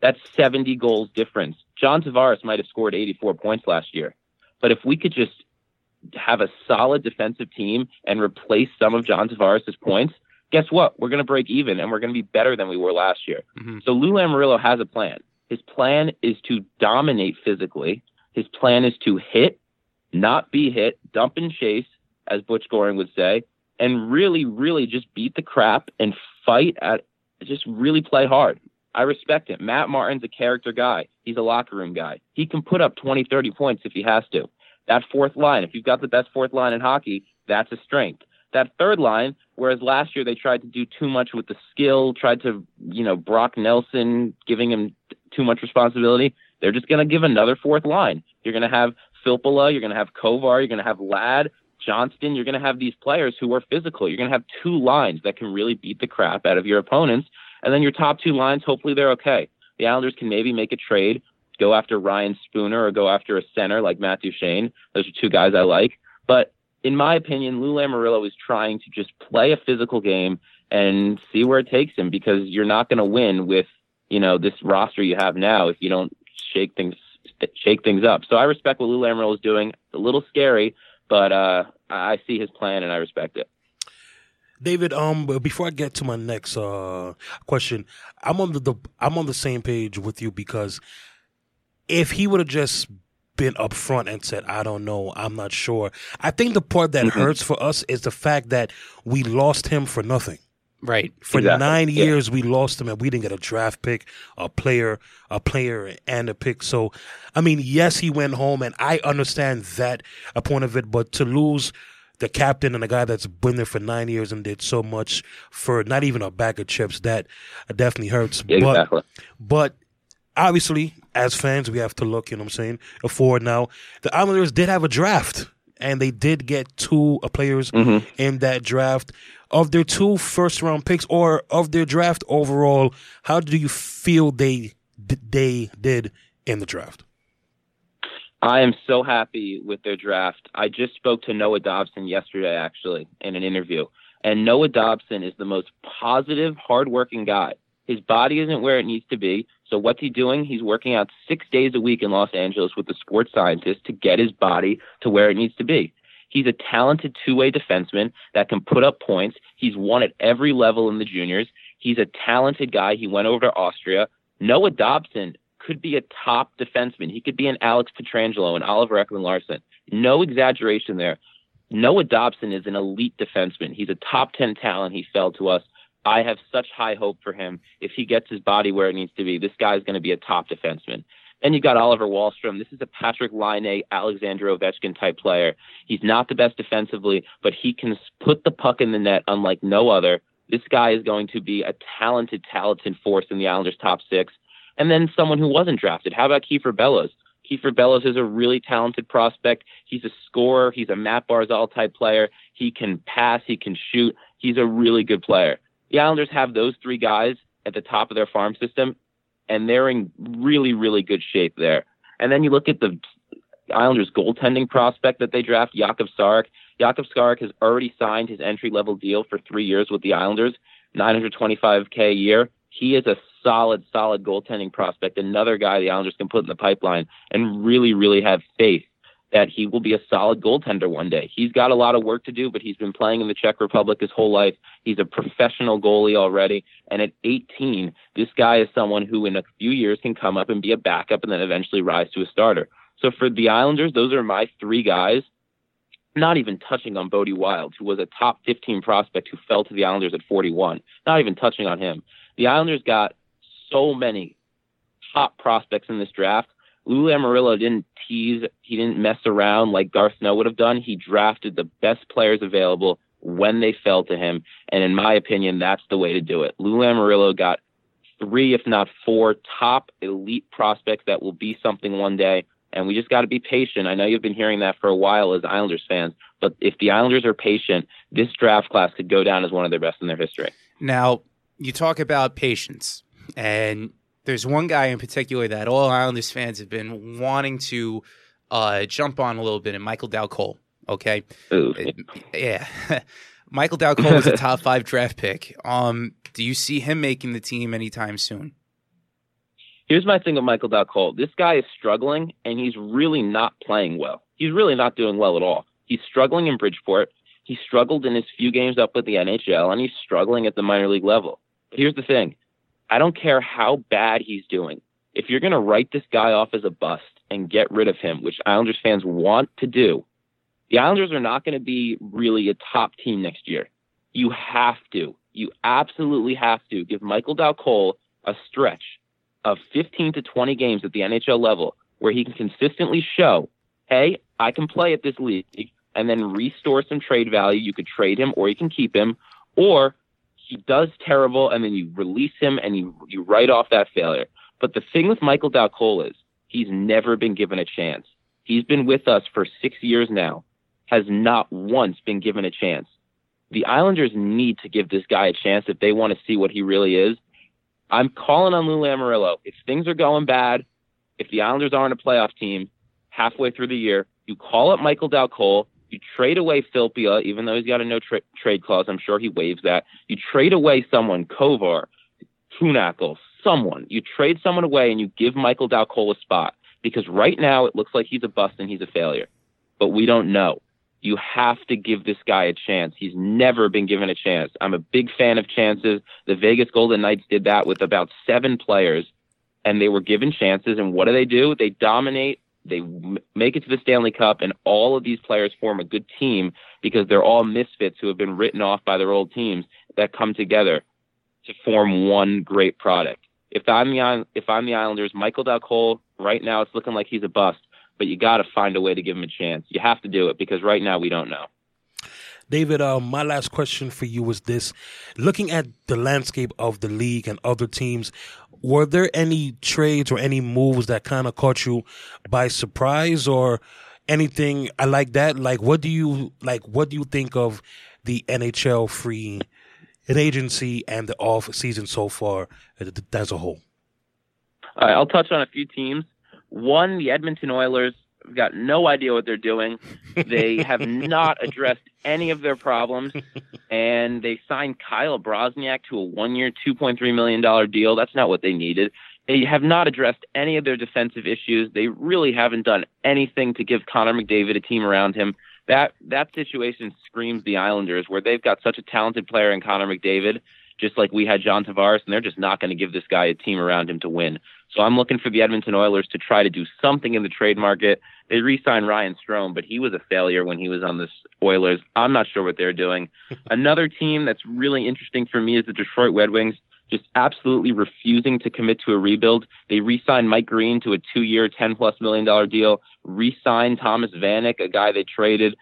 That's 70 goals difference. John Tavares might have scored 84 points last year. But if we could just have a solid defensive team and replace some of John Tavares' points, guess what? We're going to break even and we're going to be better than we were last year. Mhm. So Lou Lamoriello has a plan. His plan is to dominate physically. His plan is to hit, not be hit, dump and chase, as Butch Goring would say, and really, really just beat the crap and fight at just really play hard. I respect him. Matt Martin's a character guy. He's a locker room guy. He can put up 20, 30 points if he has to. That fourth line, if you've got the best fourth line in hockey, that's a strength. That third line, whereas last year they tried to do too much with the skill, tried to, you know, Brock Nelson giving him too much responsibility, they're just going to give another fourth line. You're going to have Filppula, you're going to have Kovar, you're going to have Ladd, Johnston, you're going to have these players who are physical. You're going to have two lines that can really beat the crap out of your opponents. And then your top two lines, hopefully they're okay. The Islanders can maybe make a trade, go after Ryan Spooner or go after a center like Matt Duchene. Those are two guys I like. But in my opinion, Lou Lamoriello is trying to just play a physical game and see where it takes him because you're not going to win with, you know, this roster you have now if you don't shake things shake things up. So I respect what Lou Lamoriello is doing. It's a little scary, but uh, I see his plan and I respect it. David, um, before I get to my next uh question, I'm on the, the I'm on the same page with you because if he would have just been upfront and said, "I don't know, I'm not sure," I think the part that Mhm. hurts for us is the fact that we lost him for nothing. Right. For Exactly, nine yeah. years, we lost him, and we didn't get a draft pick, a player, a player, and a pick. So, I mean, yes, he went home, and I understand that a point of it. But to lose the captain and a guy that's been there for nine years and did so much for not even a bag of chips, that definitely hurts. Yeah, but exactly. but obviously, as fans, we have to look, you know what I'm saying, forward now. The Islanders did have a draft, and they did get two uh, players Mhm. in that draft. Of their two first round picks, or of their draft overall, how do you feel they they did in the draft? I am so happy with their draft. I just spoke to Noah Dobson yesterday, actually, in an interview. And Noah Dobson is the most positive, hardworking guy. His body isn't where it needs to be. So what's he doing? He's working out six days a week in Los Angeles with a sports scientist to get his body to where it needs to be. He's a talented two-way defenseman that can put up points. He's won at every level in the juniors. He's a talented guy. He went over to Austria. Noah Dobson could be a top defenseman. He could be an Alex Pietrangelo and Oliver Ekman-Larsson. No exaggeration there. Noah Dobson is an elite defenseman. He's a top 10 talent. He fell to us. I have such high hope for him. If he gets his body where it needs to be, this guy's going to be a top defenseman. Then you got Oliver Wahlstrom. This is a Patrik Laine, Alexander Ovechkin type player. He's not the best defensively, but he can put the puck in the net unlike no other. This guy is going to be a talented, talented force in the Islanders' top six. And then someone who wasn't drafted. How about Kiefer Bellows? Kiefer Bellows is a really talented prospect. He's a scorer. He's a Mat Barzal type player. He can pass. He can shoot. He's a really good player. The Islanders have those three guys at the top of their farm system, and they're in really, really good shape there. And then you look at the Islanders goaltending prospect that they draft, Jakub Skarek. Jakub Skarek has already signed his entry level deal for three years with the Islanders, 925k a year. He is a solid, solid goaltending prospect. Another guy the Islanders can put in the pipeline and really, really have faith that he will be a solid goaltender one day. He's got a lot of work to do, but he's been playing in the Czech Republic his whole life. He's a professional goalie already. And at 18, this guy is someone who in a few years can come up and be a backup and then eventually rise to a starter. So for the Islanders, those are my three guys. Not even touching on Bode Wilde, who was a top 15 prospect who fell to the Islanders at 41. Not even touching on him. The Islanders got so many top prospects in this draft. Lou Lamoriello didn't tease, he didn't mess around like Garth Snow would have done. He drafted the best players available when they fell to him, and in my opinion, that's the way to do it. Lou Lamoriello got three, if not four, top elite prospects that will be something one day. And we just got to be patient. I know you've been hearing that for a while as Islanders fans, but if the Islanders are patient, this draft class could go down as one of their best in their history. Now, you talk about patience, and there's one guy in particular that all Islanders fans have been wanting to uh, jump on a little bit, and Michael Dal Colle. Okay, Ooh. yeah, Michael Dal Colle was a top five draft pick. Um, do you see him making the team anytime soon? Here's my thing with Michael Dal Colle. This guy is struggling, and he's really not playing well. He's really not doing well at all. He's struggling in Bridgeport. He struggled in his few games up with the NHL, and he's struggling at the minor league level. But here's the thing I don't care how bad he's doing. If you're going to write this guy off as a bust and get rid of him, which Islanders fans want to do, the Islanders are not going to be really a top team next year. You have to, you absolutely have to give Michael Colle a stretch of 15 to 20 games at the NHL level where he can consistently show, hey, I can play at this league, and then restore some trade value. You could trade him or you can keep him, or he does terrible and then you release him and you, you write off that failure. But the thing with Michael Dal Colle is he's never been given a chance. He's been with us for six years now, has not once been given a chance. The Islanders need to give this guy a chance if they want to see what he really is. I'm calling on Lou Lamoriello. If things are going bad, if the Islanders aren't a playoff team halfway through the year, you call up Michael Dal Colle, you trade away Filppula, even though he's got a no tra- trade clause. I'm sure he waives that. You trade away someone, Kovar, Kuhnhackl, someone. You trade someone away and you give Michael Dal Colle a spot because right now it looks like he's a bust and he's a failure, but we don't know. You have to give this guy a chance. He's never been given a chance. I'm a big fan of chances. The Vegas Golden Knights did that with about seven players, and they were given chances. And what do they do? They dominate. They make it to the Stanley Cup, and all of these players form a good team because they're all misfits who have been written off by their old teams that come together to form one great product. If I'm the if I'm the Islanders, Michael Colle, right now it's looking like he's a bust but you got to find a way to give him a chance. You have to do it because right now we don't know. David, uh, my last question for you was this: Looking at the landscape of the league and other teams, were there any trades or any moves that kind of caught you by surprise, or anything I like that? Like, what do you like? What do you think of the NHL free agency and the off season so far as a whole? Right, I'll touch on a few teams. One, the Edmonton Oilers got no idea what they're doing. They have not addressed any of their problems, and they signed Kyle Brodziak to a one-year, $2.3 million deal. That's not what they needed. They have not addressed any of their defensive issues. They really haven't done anything to give Connor McDavid a team around him. That that situation screams the Islanders, where they've got such a talented player in Connor McDavid, just like we had John Tavares, and they're just not going to give this guy a team around him to win. So I'm looking for the Edmonton Oilers to try to do something in the trade market. They re-signed Ryan Strome, but he was a failure when he was on the Oilers. I'm not sure what they're doing. Another team that's really interesting for me is the Detroit Red Wings. just absolutely refusing to commit to a rebuild. They re-signed Mike Green to a two-year, ten plus million dollar deal. Re-signed Thomas Vanek, a guy they traded.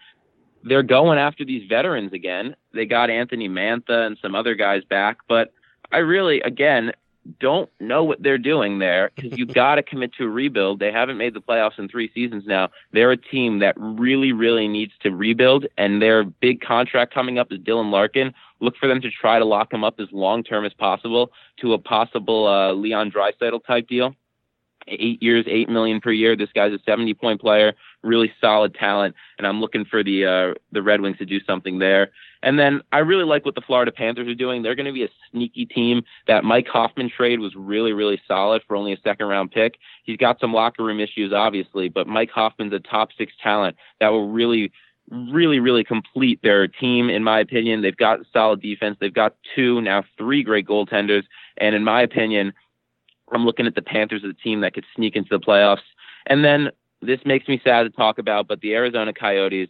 They're going after these veterans again. They got Anthony Mantha and some other guys back, but I really, again, don't know what they're doing there because you got to commit to a rebuild. They haven't made the playoffs in three seasons now. They're a team that really, really needs to rebuild, and their big contract coming up is Dylan Larkin. Look for them to try to lock him up as long term as possible to a possible uh, Leon Draisaitl type deal. Eight years, eight million per year. This guy's a seventy point player, really solid talent, and I'm looking for the uh, the Red Wings to do something there. And then I really like what the Florida Panthers are doing. They're going to be a sneaky team. That Mike Hoffman trade was really, really solid for only a second round pick. He's got some locker room issues, obviously, but Mike Hoffman's a top six talent that will really, really, really complete their team, in my opinion. They've got solid defense. They've got two, now three great goaltenders. And in my opinion, I'm looking at the Panthers as a team that could sneak into the playoffs. And then this makes me sad to talk about, but the Arizona Coyotes,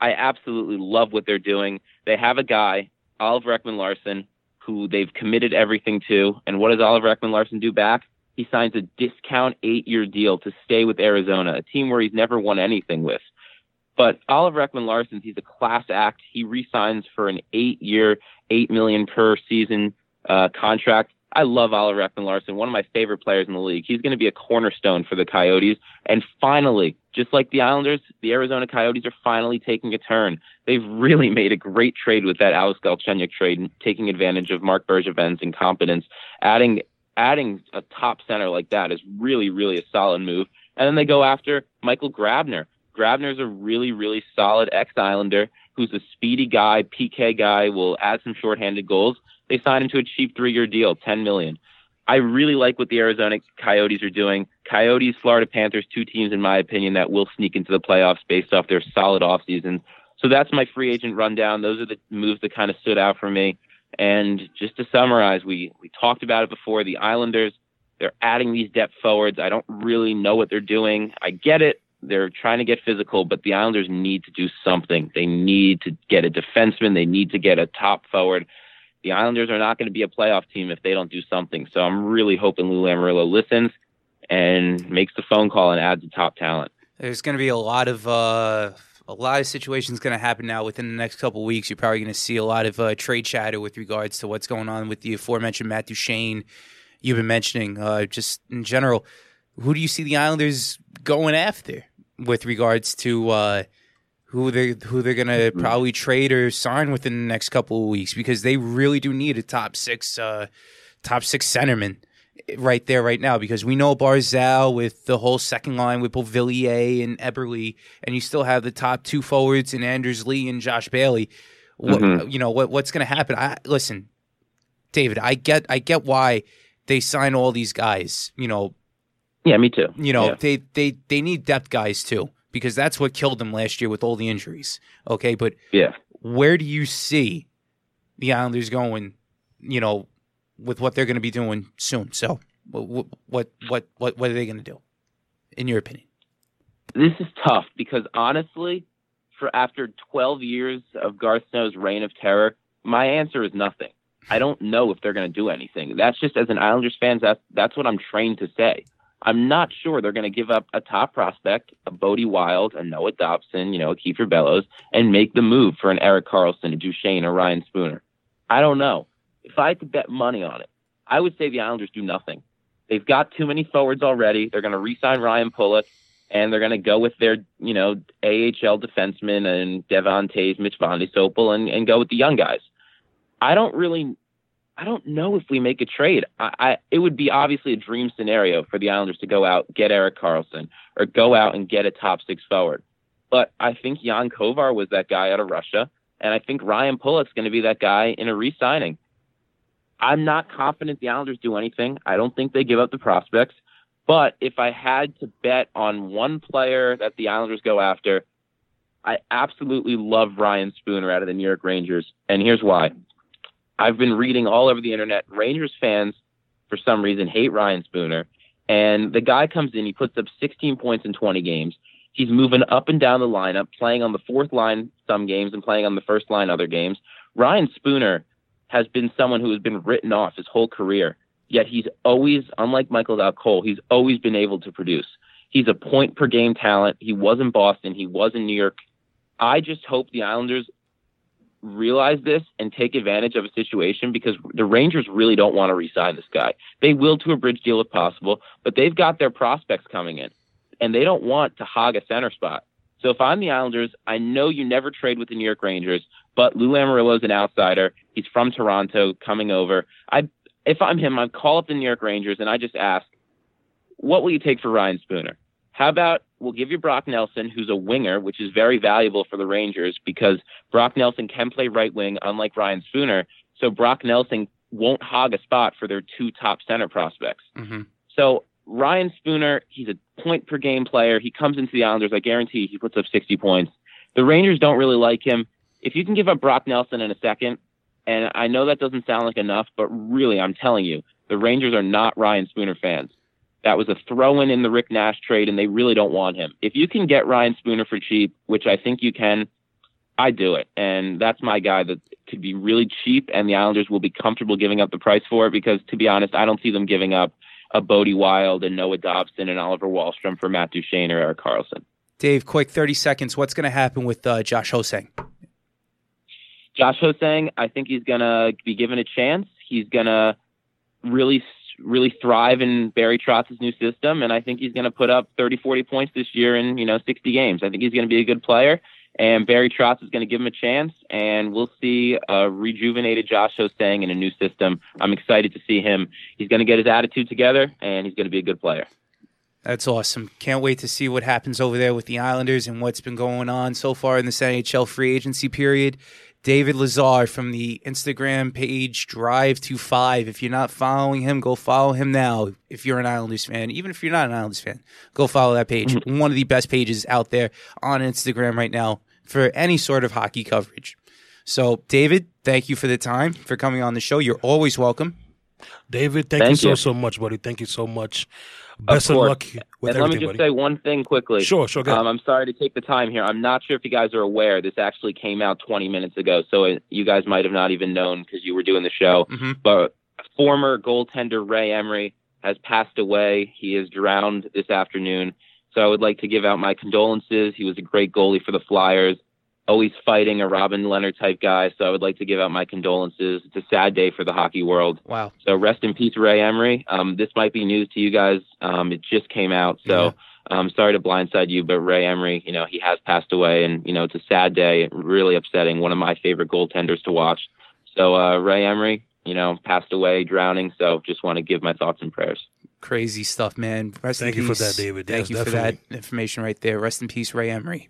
I absolutely love what they're doing. They have a guy, Oliver Ekman-Larsson, who they've committed everything to. And what does Oliver Ekman-Larsson do back? He signs a discount eight year deal to stay with Arizona, a team where he's never won anything with. But Oliver Ekman-Larsson, he's a class act. He re-signs for an eight year, eight million per season uh, contract. I love Oliver Ekman-Larsson, one of my favorite players in the league. He's going to be a cornerstone for the Coyotes. And finally, just like the Islanders, the Arizona Coyotes are finally taking a turn. They've really made a great trade with that Alex Galchenyuk trade, taking advantage of Marc Bergevin's incompetence. Adding adding a top center like that is really, really a solid move. And then they go after Michael Grabner. Grabner's a really, really solid ex-Islander who's a speedy guy, PK guy, will add some shorthanded goals. They signed him to a cheap three-year deal, ten million. I really like what the Arizona Coyotes are doing. Coyotes, Florida Panthers, two teams in my opinion that will sneak into the playoffs based off their solid off seasons. So that's my free agent rundown. Those are the moves that kind of stood out for me. And just to summarize, we we talked about it before. The Islanders, they're adding these depth forwards. I don't really know what they're doing. I get it. They're trying to get physical, but the Islanders need to do something. They need to get a defenseman. They need to get a top forward the Islanders are not going to be a playoff team if they don't do something. So I'm really hoping Lou Lamoriello listens and makes the phone call and adds a top talent. There's going to be a lot of uh, a lot of situations going to happen now within the next couple weeks. You're probably going to see a lot of uh, trade chatter with regards to what's going on with the aforementioned Matt Duchene. You've been mentioning uh, just in general. Who do you see the Islanders going after with regards to uh, who they who they're gonna mm-hmm. probably trade or sign within the next couple of weeks because they really do need a top six uh, top six centerman right there right now because we know Barzal with the whole second line with Beauvillier and Eberle and you still have the top two forwards in Anders Lee and Josh Bailey. What, mm-hmm. You know what what's going to happen? I listen, David. I get I get why they sign all these guys. You know. Yeah, me too. You know yeah. they they they need depth guys too because that's what killed them last year with all the injuries. Okay, but yeah, where do you see the Islanders going? You know, with what they're going to be doing soon. So, what what what what what are they going to do, in your opinion? This is tough because honestly, for after 12 years of Garth Snow's reign of terror, my answer is nothing. I don't know if they're going to do anything. That's just as an Islanders fan, that's that's what I'm trained to say. I'm not sure they're going to give up a top prospect, a Bode Wilde, a Noah Dobson, you know, a Kiefer Bellows, and make the move for an Erik Karlsson, a Duchene, a Ryan Spooner. I don't know. If I had to bet money on it, I would say the Islanders do nothing. They've got too many forwards already. They're going to re-sign Ryan Pulock, and they're going to go with their, you know, AHL defensemen and Devon Toews, Mitch Vande Sompel, and, and go with the young guys. I don't really I don't know if we make a trade. I, I, it would be obviously a dream scenario for the Islanders to go out get Erik Karlsson or go out and get a top six forward. But I think Jan Kovar was that guy out of Russia, and I think Ryan Pulock's going to be that guy in a re-signing. I'm not confident the Islanders do anything. I don't think they give up the prospects. But if I had to bet on one player that the Islanders go after, I absolutely love Ryan Spooner out of the New York Rangers, and here's why. I've been reading all over the internet. Rangers fans, for some reason, hate Ryan Spooner. And the guy comes in, he puts up 16 points in 20 games. He's moving up and down the lineup, playing on the fourth line some games and playing on the first line other games. Ryan Spooner has been someone who has been written off his whole career. Yet he's always, unlike Michael Dal Colle, he's always been able to produce. He's a point per game talent. He was in Boston. He was in New York. I just hope the Islanders realize this and take advantage of a situation because the Rangers really don't want to re-sign this guy. They will to a bridge deal if possible, but they've got their prospects coming in, and they don't want to hog a center spot. So if I'm the Islanders, I know you never trade with the New York Rangers, but Lou Lamoriello is an outsider. He's from Toronto, coming over. I, if I'm him, I'd call up the New York Rangers and I just ask, what will you take for Ryan Spooner? How about we'll give you Brock Nelson, who's a winger, which is very valuable for the Rangers because Brock Nelson can play right wing, unlike Ryan Spooner. So Brock Nelson won't hog a spot for their two top center prospects. Mm-hmm. So Ryan Spooner, he's a point per game player. He comes into the Islanders. I guarantee he puts up 60 points. The Rangers don't really like him. If you can give up Brock Nelson in a second, and I know that doesn't sound like enough, but really, I'm telling you, the Rangers are not Ryan Spooner fans. That was a throw in in the Rick Nash trade, and they really don't want him. If you can get Ryan Spooner for cheap, which I think you can, I do it. And that's my guy that could be really cheap, and the Islanders will be comfortable giving up the price for it because, to be honest, I don't see them giving up a Bode Wilde and Noah Dobson and Oliver Wahlstrom for Matt Duchene or Erik Karlsson. Dave, quick 30 seconds. What's going to happen with uh, Josh Ho-Sang? Josh Ho-Sang, I think he's going to be given a chance. He's going to really really thrive in Barry Trotz's new system, and I think he's going to put up 30, 40 points this year in you know 60 games. I think he's going to be a good player, and Barry Trotz is going to give him a chance, and we'll see a rejuvenated Josh Ho-Sang in a new system. I'm excited to see him. He's going to get his attitude together, and he's going to be a good player. That's awesome. Can't wait to see what happens over there with the Islanders and what's been going on so far in this NHL free agency period. David Lazar from the Instagram page Drive to Five. If you're not following him, go follow him now. If you're an Islanders fan, even if you're not an Islanders fan, go follow that page. Mm-hmm. One of the best pages out there on Instagram right now for any sort of hockey coverage. So, David, thank you for the time for coming on the show. You're always welcome. David, thank, thank you so so much, buddy. Thank you so much. Best of, of luck with and let me just buddy. say one thing quickly. Sure, sure. Um, I'm sorry to take the time here. I'm not sure if you guys are aware. This actually came out 20 minutes ago, so it, you guys might have not even known because you were doing the show. Mm-hmm. But former goaltender Ray Emery has passed away. He is drowned this afternoon. So I would like to give out my condolences. He was a great goalie for the Flyers always fighting a Robin Leonard type guy. So I would like to give out my condolences. It's a sad day for the hockey world. Wow. So rest in peace, Ray Emery. Um, this might be news to you guys. Um, it just came out, so yeah. I'm sorry to blindside you, but Ray Emery, you know, he has passed away, and you know, it's a sad day, really upsetting. One of my favorite goaltenders to watch. So uh, Ray Emery, you know, passed away drowning. So just want to give my thoughts and prayers. Crazy stuff, man. Rest Thank you for that, David. Thank yes, you definitely. for that information right there. Rest in peace, Ray Emery.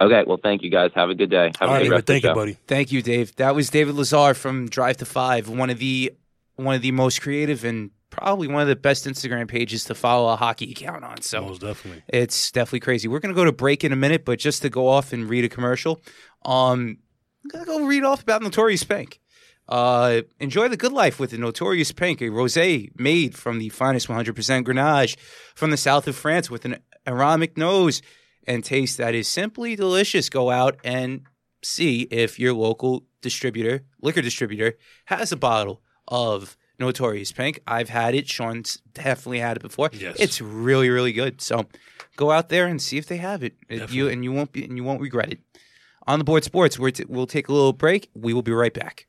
Okay, well, thank you guys. Have a good day. Have All a good right, rest thank of you, show. buddy. Thank you, Dave. That was David Lazar from Drive to Five, one of the one of the most creative and probably one of the best Instagram pages to follow a hockey account on. So Most definitely. it's definitely crazy. We're gonna go to break in a minute, but just to go off and read a commercial, um, I'm gonna go read off about Notorious Pink. Uh, enjoy the good life with the Notorious Pink, a rosé made from the finest 100% Grenache from the south of France with an aromatic nose and taste that is simply delicious. Go out and see if your local distributor, liquor distributor, has a bottle of Notorious Pink. I've had it. Sean's definitely had it before. Yes. It's really, really good. So go out there and see if they have it. You and you won't be and you won't regret it. On the board sports, we're t- we'll take a little break. We will be right back.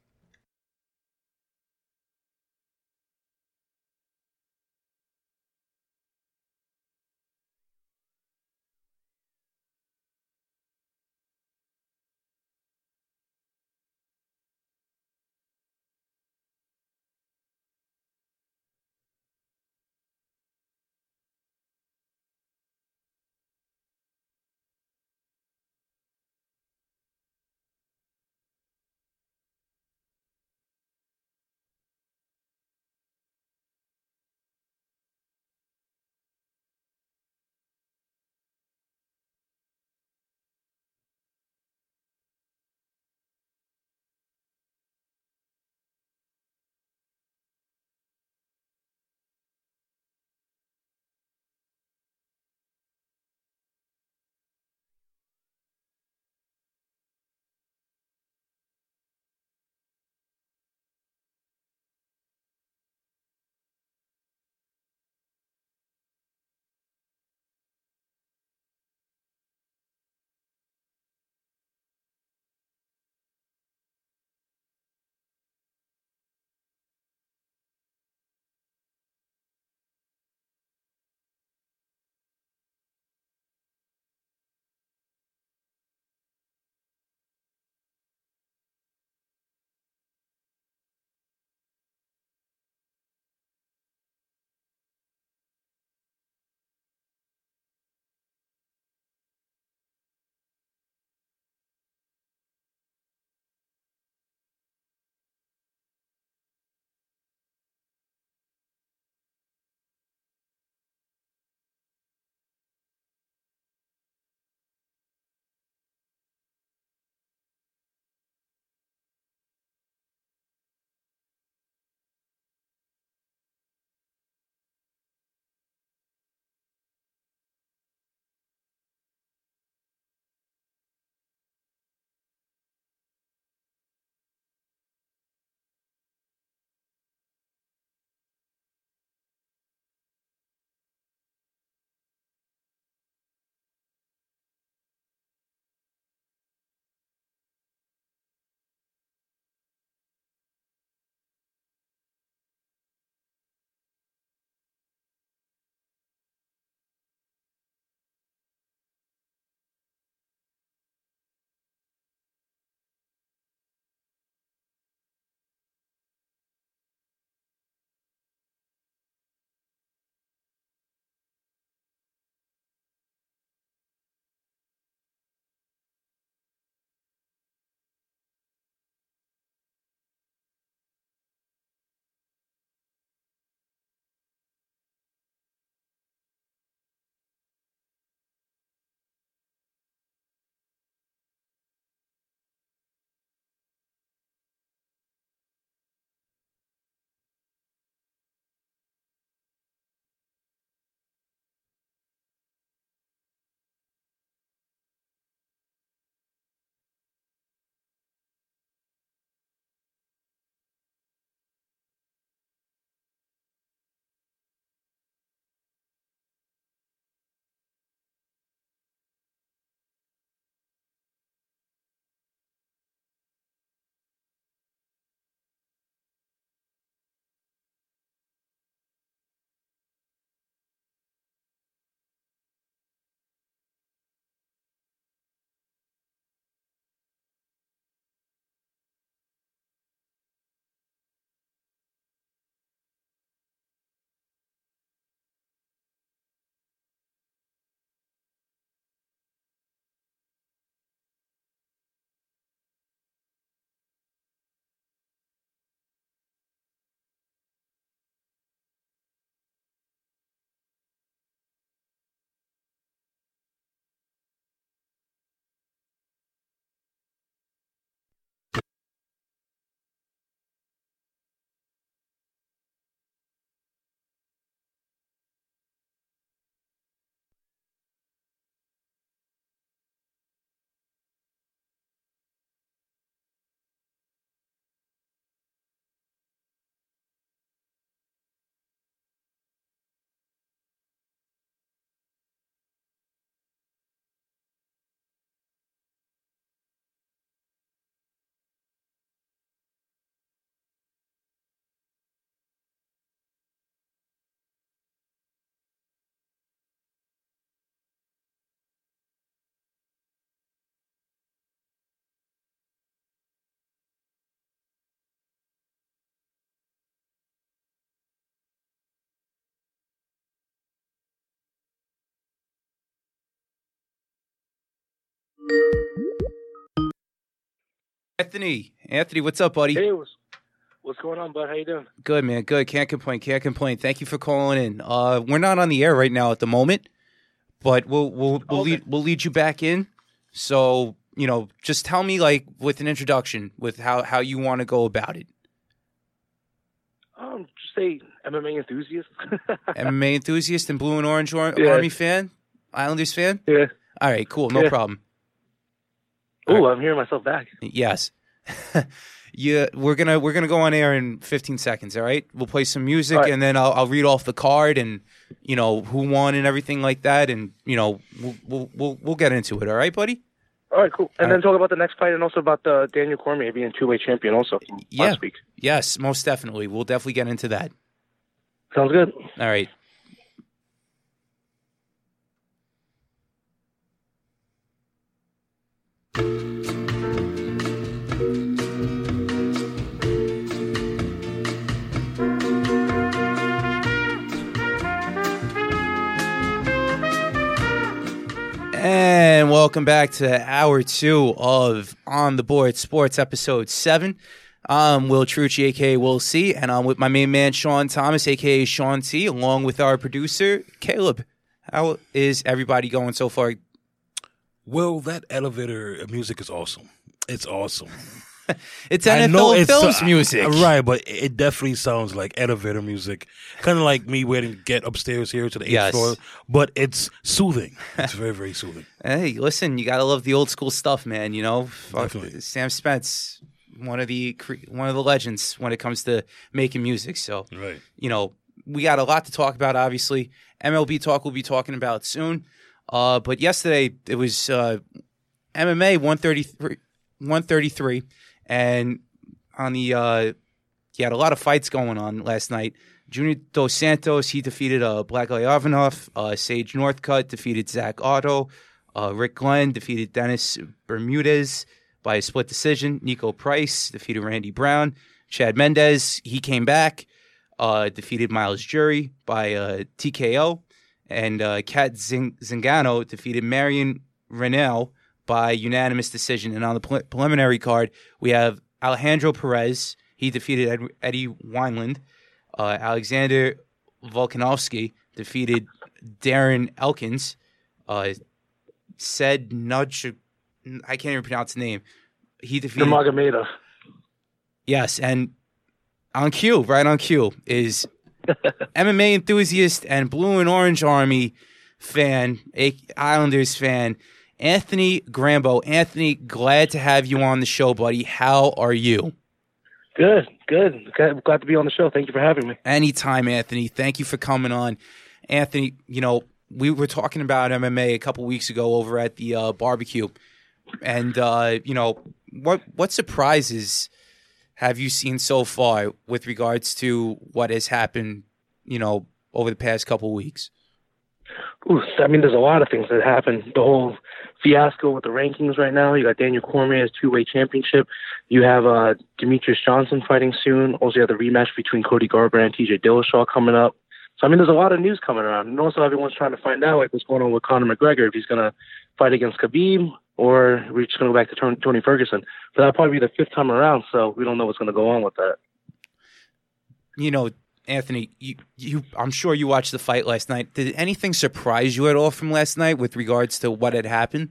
Anthony, Anthony, what's up, buddy? Hey, what's, what's going on, bud? How you doing? Good, man. Good. Can't complain. Can't complain. Thank you for calling in. Uh, we're not on the air right now at the moment, but we'll we'll we'll, Okay. lead, we'll lead you back in. So you know, just tell me like with an introduction with how how you want to go about it. Um, just say MMA enthusiast. MMA enthusiast and blue and orange Ar- Yeah. army fan, Islanders fan. yeah. All right, cool. No Yeah. problem. Ooh, I'm hearing myself back. Yes. yeah, we're gonna we're gonna go on air in 15 seconds. All right, we'll play some music right. and then I'll, I'll read off the card and you know who won and everything like that, and you know we'll we'll we'll, we'll get into it. All right, buddy. All right, cool. And All then talk about the next fight and also about the Daniel Cormier being two-way champion also Yeah. last week. Yes, most definitely. We'll definitely get into that. Sounds good. All right. And welcome back to hour two of On the Board Sports, episode seven. I'm Will Trucci, aka Will C, and I'm with my main man Sean Thomas, aka Sean T, along with our producer Caleb. How is everybody going so far? Well, that elevator music is awesome. It's awesome. It's NFL it's films uh, music, right? But it definitely sounds like elevator music, kind of like me waiting to get upstairs here to the eighth Yes. floor. But it's soothing. It's very, very soothing. Hey, listen, you gotta love the old school stuff, man. You know, Definitely. Sam Spence, one of the one of the legends when it comes to making music. So Right. you know, we got a lot to talk about. Obviously, MLB talk we'll be talking about soon. Uh, but yesterday it was uh, MMA 133, 133, and on the uh, you had a lot of fights going on last night. Junior Dos Santos he defeated uh, Blagoy Ivanov. Uh, Sage Northcutt defeated Zak Ottow. Uh, Rick Glenn defeated Dennis Bermudez by a split decision. Niko Price defeated Randy Brown. Chad Mendes he came back uh, defeated Myles Jury by uh, TKO, and uh, Cat Zing- Zingano defeated Marion Reneau by unanimous decision. And on the pre- preliminary card, we have Alejandro Perez. He defeated Ed- Eddie Wineland. Uh, Alexander Volkanovski defeated Darren Elkins. Uh, said Nudge, I can't even pronounce the name. He defeated Nurmagomedov. Yes, and on cue, right on cue, is MMA enthusiast and Blue and Orange Army fan, Islanders fan, Anthony Grambo. Anthony, glad to have you on the show, buddy. How are you? Good, good. Glad, to be on the show. Thank you for having me. Anytime, Anthony. Thank you for coming on. Anthony, you know, we were talking about MMA a couple weeks ago over at the uh, barbecue. And uh, you know, what what surprises have you seen so far with regards to what has happened, you know, over the past couple weeks? Ooh, I mean, there's a lot of things that happened. The whole fiasco with the rankings right now. You got Daniel Cormier's two-way championship. You have uh, Demetrious Johnson fighting soon. Also, you have the rematch between Cody Garbrandt and T.J. Dillashaw coming up. So, I mean, there's a lot of news coming around. And also, everyone's trying to find out like what's going on with Conor McGregor if he's going to fight against Khabib or we're just going to go back to Tony, Ferguson. But that'll probably be the fifth time around. So we don't know what's going to go on with that. You know, Anthony, you, you I'm sure you watched the fight last night. Did anything surprise you at all from last night with regards to what had happened?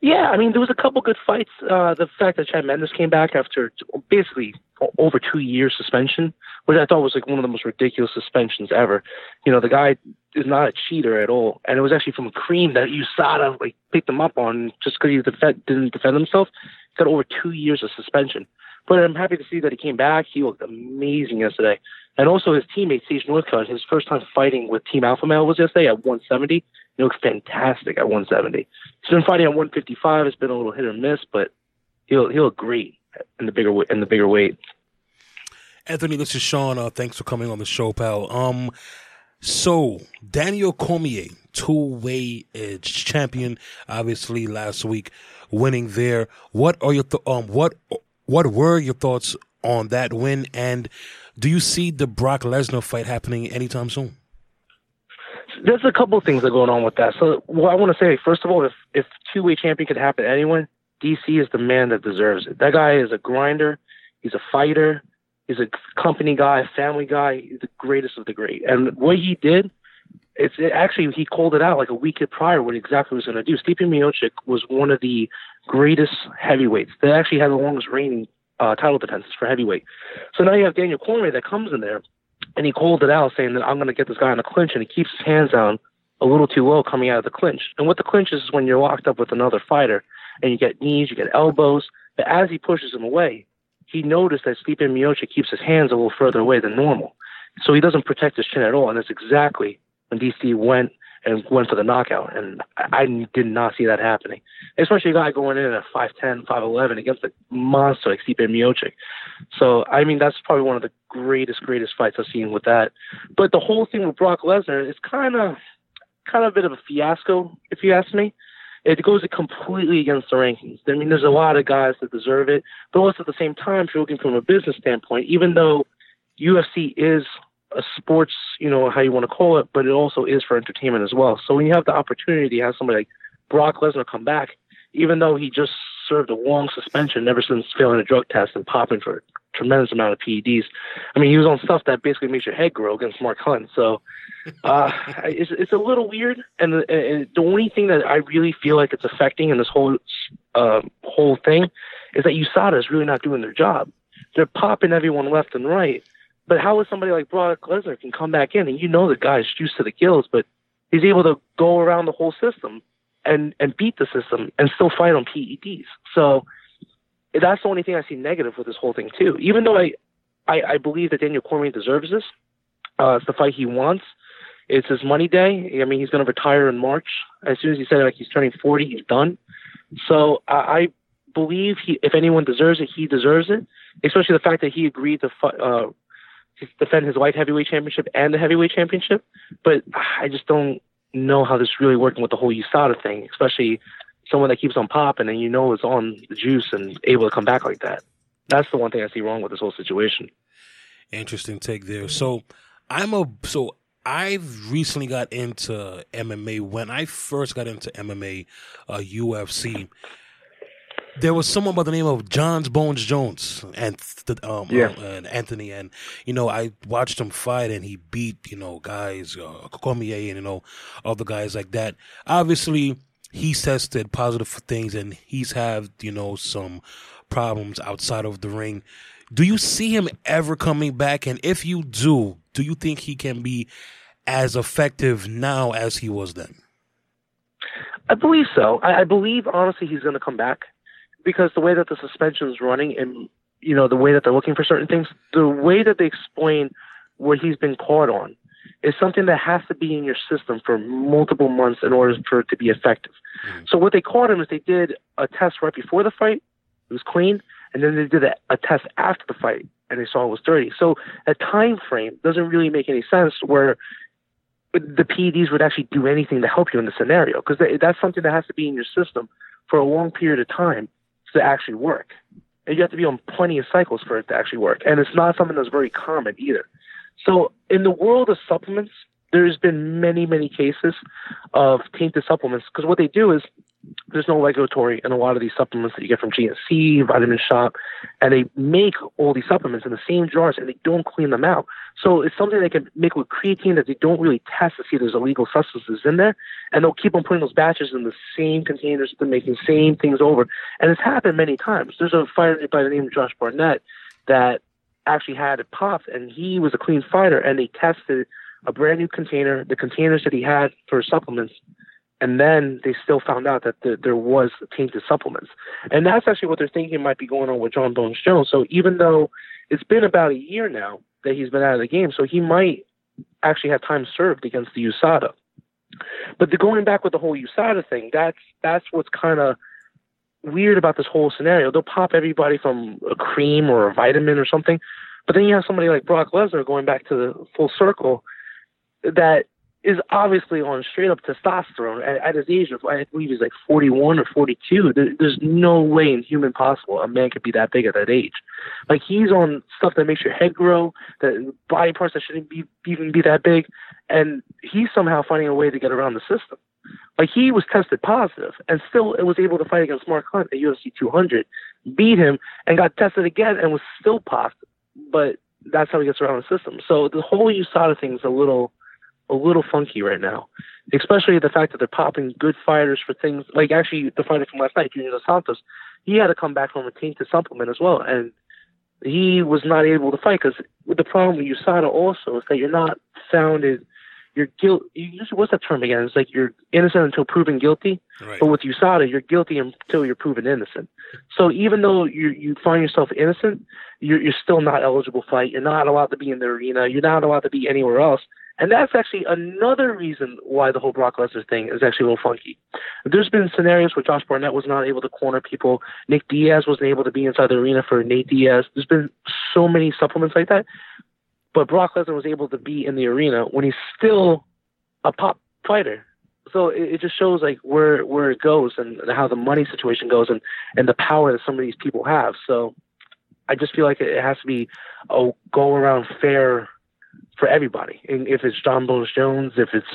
Yeah, I mean, there was a couple good fights. Uh, the fact that Chad Mendes came back after basically over two years suspension, which I thought was like one of the most ridiculous suspensions ever. You know, the guy is not a cheater at all, and it was actually from a Cream that USADA like picked him up on just because he defend, didn't defend himself. He got over two years of suspension. But I'm happy to see that he came back. He looked amazing yesterday, and also his teammate Sage Northcutt. His first time fighting with Team Alpha Male was yesterday at 170. He looks fantastic at 170. He's been fighting at 155. It's been a little hit or miss, but he'll he'll agree in the bigger in the bigger weight. Anthony, this is Sean. Uh, thanks for coming on the show, pal. Um, so Daniel Cormier, two-way edge champion, obviously last week, winning there. What are your th- um what what were your thoughts on that win? And do you see the Brock Lesnar fight happening anytime soon? there's a couple things that are going on with that. So, what I want to say, first of all, if if two way champion could happen to anyone, DC is the man that deserves it. That guy is a grinder. He's a fighter. He's a company guy, a family guy. He's the greatest of the great. And what he did, it's it actually he called it out like a week prior what exactly was going to do. Stipe Miocic was one of the greatest heavyweights. They actually had the longest reigning uh, title defenses for heavyweight. So now you have Daniel Cormier that comes in there, and he called it out saying that I'm going to get this guy in a clinch, and he keeps his hands down a little too low coming out of the clinch. And what the clinch is is when you're locked up with another fighter, and you get knees, you get elbows. But as he pushes him away, he noticed that Stipe Miocic keeps his hands a little further away than normal. So he doesn't protect his chin at all. And that's exactly when DC went and went for the knockout. And I did not see that happening, especially a guy going in at 5'10, 5'11 against a monster like Stipe Miocic. So, I mean, that's probably one of the greatest, greatest fights I've seen with that. But the whole thing with Brock Lesnar is kind of, kind of a bit of a fiasco, if you ask me it goes completely against the rankings. I mean, there's a lot of guys that deserve it, but also at the same time, if you're looking from a business standpoint, even though UFC is a sports, you know, how you want to call it, but it also is for entertainment as well. So when you have the opportunity to have somebody like Brock Lesnar come back, even though he just served a long suspension ever since failing a drug test and popping for a tremendous amount of PEDs. I mean, he was on stuff that basically makes your head grow against Mark Hunt. So uh, it's it's a little weird. And the, and the only thing that I really feel like it's affecting in this whole uh, whole thing is that USADA is really not doing their job. They're popping everyone left and right. But how is somebody like Brock Lesnar can come back in and you know the guy's juiced to the gills, but he's able to go around the whole system and and beat the system and still fight on PEDs. So that's the only thing I see negative with this whole thing too. Even though I I, I believe that Daniel Cormier deserves this. Uh, it's the fight he wants. It's his money day. I mean, he's going to retire in March. As soon as he said like he's turning 40, he's done. So I, believe he, if anyone deserves it, he deserves it. Especially the fact that he agreed to uh, defend his light heavyweight championship and the heavyweight championship. But I just don't know how this is really working with the whole USADA thing, especially someone that keeps on popping and you know is on the juice and able to come back like that. That's the one thing I see wrong with this whole situation. Interesting take there. So I'm a so I've recently got into MMA. When I first got into MMA, uh, UFC, there was someone by the name of Johns Bones Jones and um, yeah. Uh, and Anthony, and you know I watched him fight, and he beat you know guys, uh, Cormier, and you know other guys like that. Obviously, he's tested positive for things, and he's had you know some problems outside of the ring. Do you see him ever coming back? And if you do, do you think he can be as effective now as he was then? I believe so. I, I believe honestly he's going to come back because the way that the suspension is running and you know the way that they're looking for certain things, the way that they explain what he's been caught on is something that has to be in your system for multiple months in order for it to be effective. Mm-hmm. So what they caught him is they did a test right before the fight, it was clean, and then they did a, a test after the fight, and they saw it was dirty. So a time frame doesn't really make any sense where the PEDs would actually do anything to help you in the scenario because that's something that has to be in your system for a long period of time to actually work. And you have to be on plenty of cycles for it to actually work. And it's not something that's very common either. So in the world of supplements, there's been many, many cases of tainted supplements because what they do is there's no regulatory in a lot of these supplements that you get from GNC, Vitamin Shoppe, and they make all these supplements in the same jars and they don't clean them out. So it's something they can make with creatine that they don't really test to see if there's illegal substances in there, and they'll keep on putting those batches in the same containers, they're making the same things over, and it's happened many times. There's a fighter by the name of Josh Barnett that actually had it popped, and he was a clean fighter, and they tested a brand new container, the containers that he had for supplements, and then they still found out that the, there was tainted supplements. And that's actually what they're thinking might be going on with Jon Bones Jones. So even though it's been about a year now that he's been out of the game, so he might actually have time served against the USADA. But the going back with the whole USADA thing, that's that's what's kind of weird about this whole scenario. They'll pop everybody from a cream or a vitamin or something, but then you have somebody like Brock Lesnar going back to the full circle that is obviously on straight up testosterone at, at his age of I believe he's like 41 or 42. There, there's no way in human possible a man could be that big at that age. Like he's on stuff that makes your head grow, that body parts that shouldn't be even be that big, and he's somehow finding a way to get around the system. Like he was tested positive and still was able to fight against Mark Hunt at UFC 200, beat him, and got tested again and was still positive. But that's how he gets around the system. So the whole USADA thing is a little a little funky right now, especially the fact that they're popping good fighters for things like actually the fighter from last night, Junior Dos Santos. He had to come back from a team to supplement as well, and he was not able to fight because the problem with USADA also is that you're not founded. You're guilt. You, what's that term again? It's like you're innocent until proven guilty. Right. But with USADA, you're guilty until you're proven innocent. So even though you you find yourself innocent, you're you're still not eligible to fight. You're not allowed to be in the arena. You're not allowed to be anywhere else. And that's actually another reason why the whole Brock Lesnar thing is actually a little funky. There's been scenarios where Josh Barnett was not able to corner people. Nick Diaz wasn't able to be inside the arena for Nate Diaz. There's been so many supplements like that. But Brock Lesnar was able to be in the arena when he's still a pop fighter. So it, it just shows like where where it goes and how the money situation goes and and the power that some of these people have. So I just feel like it has to be a go around fair for everybody. And if it's Jon Bones Jones, if it's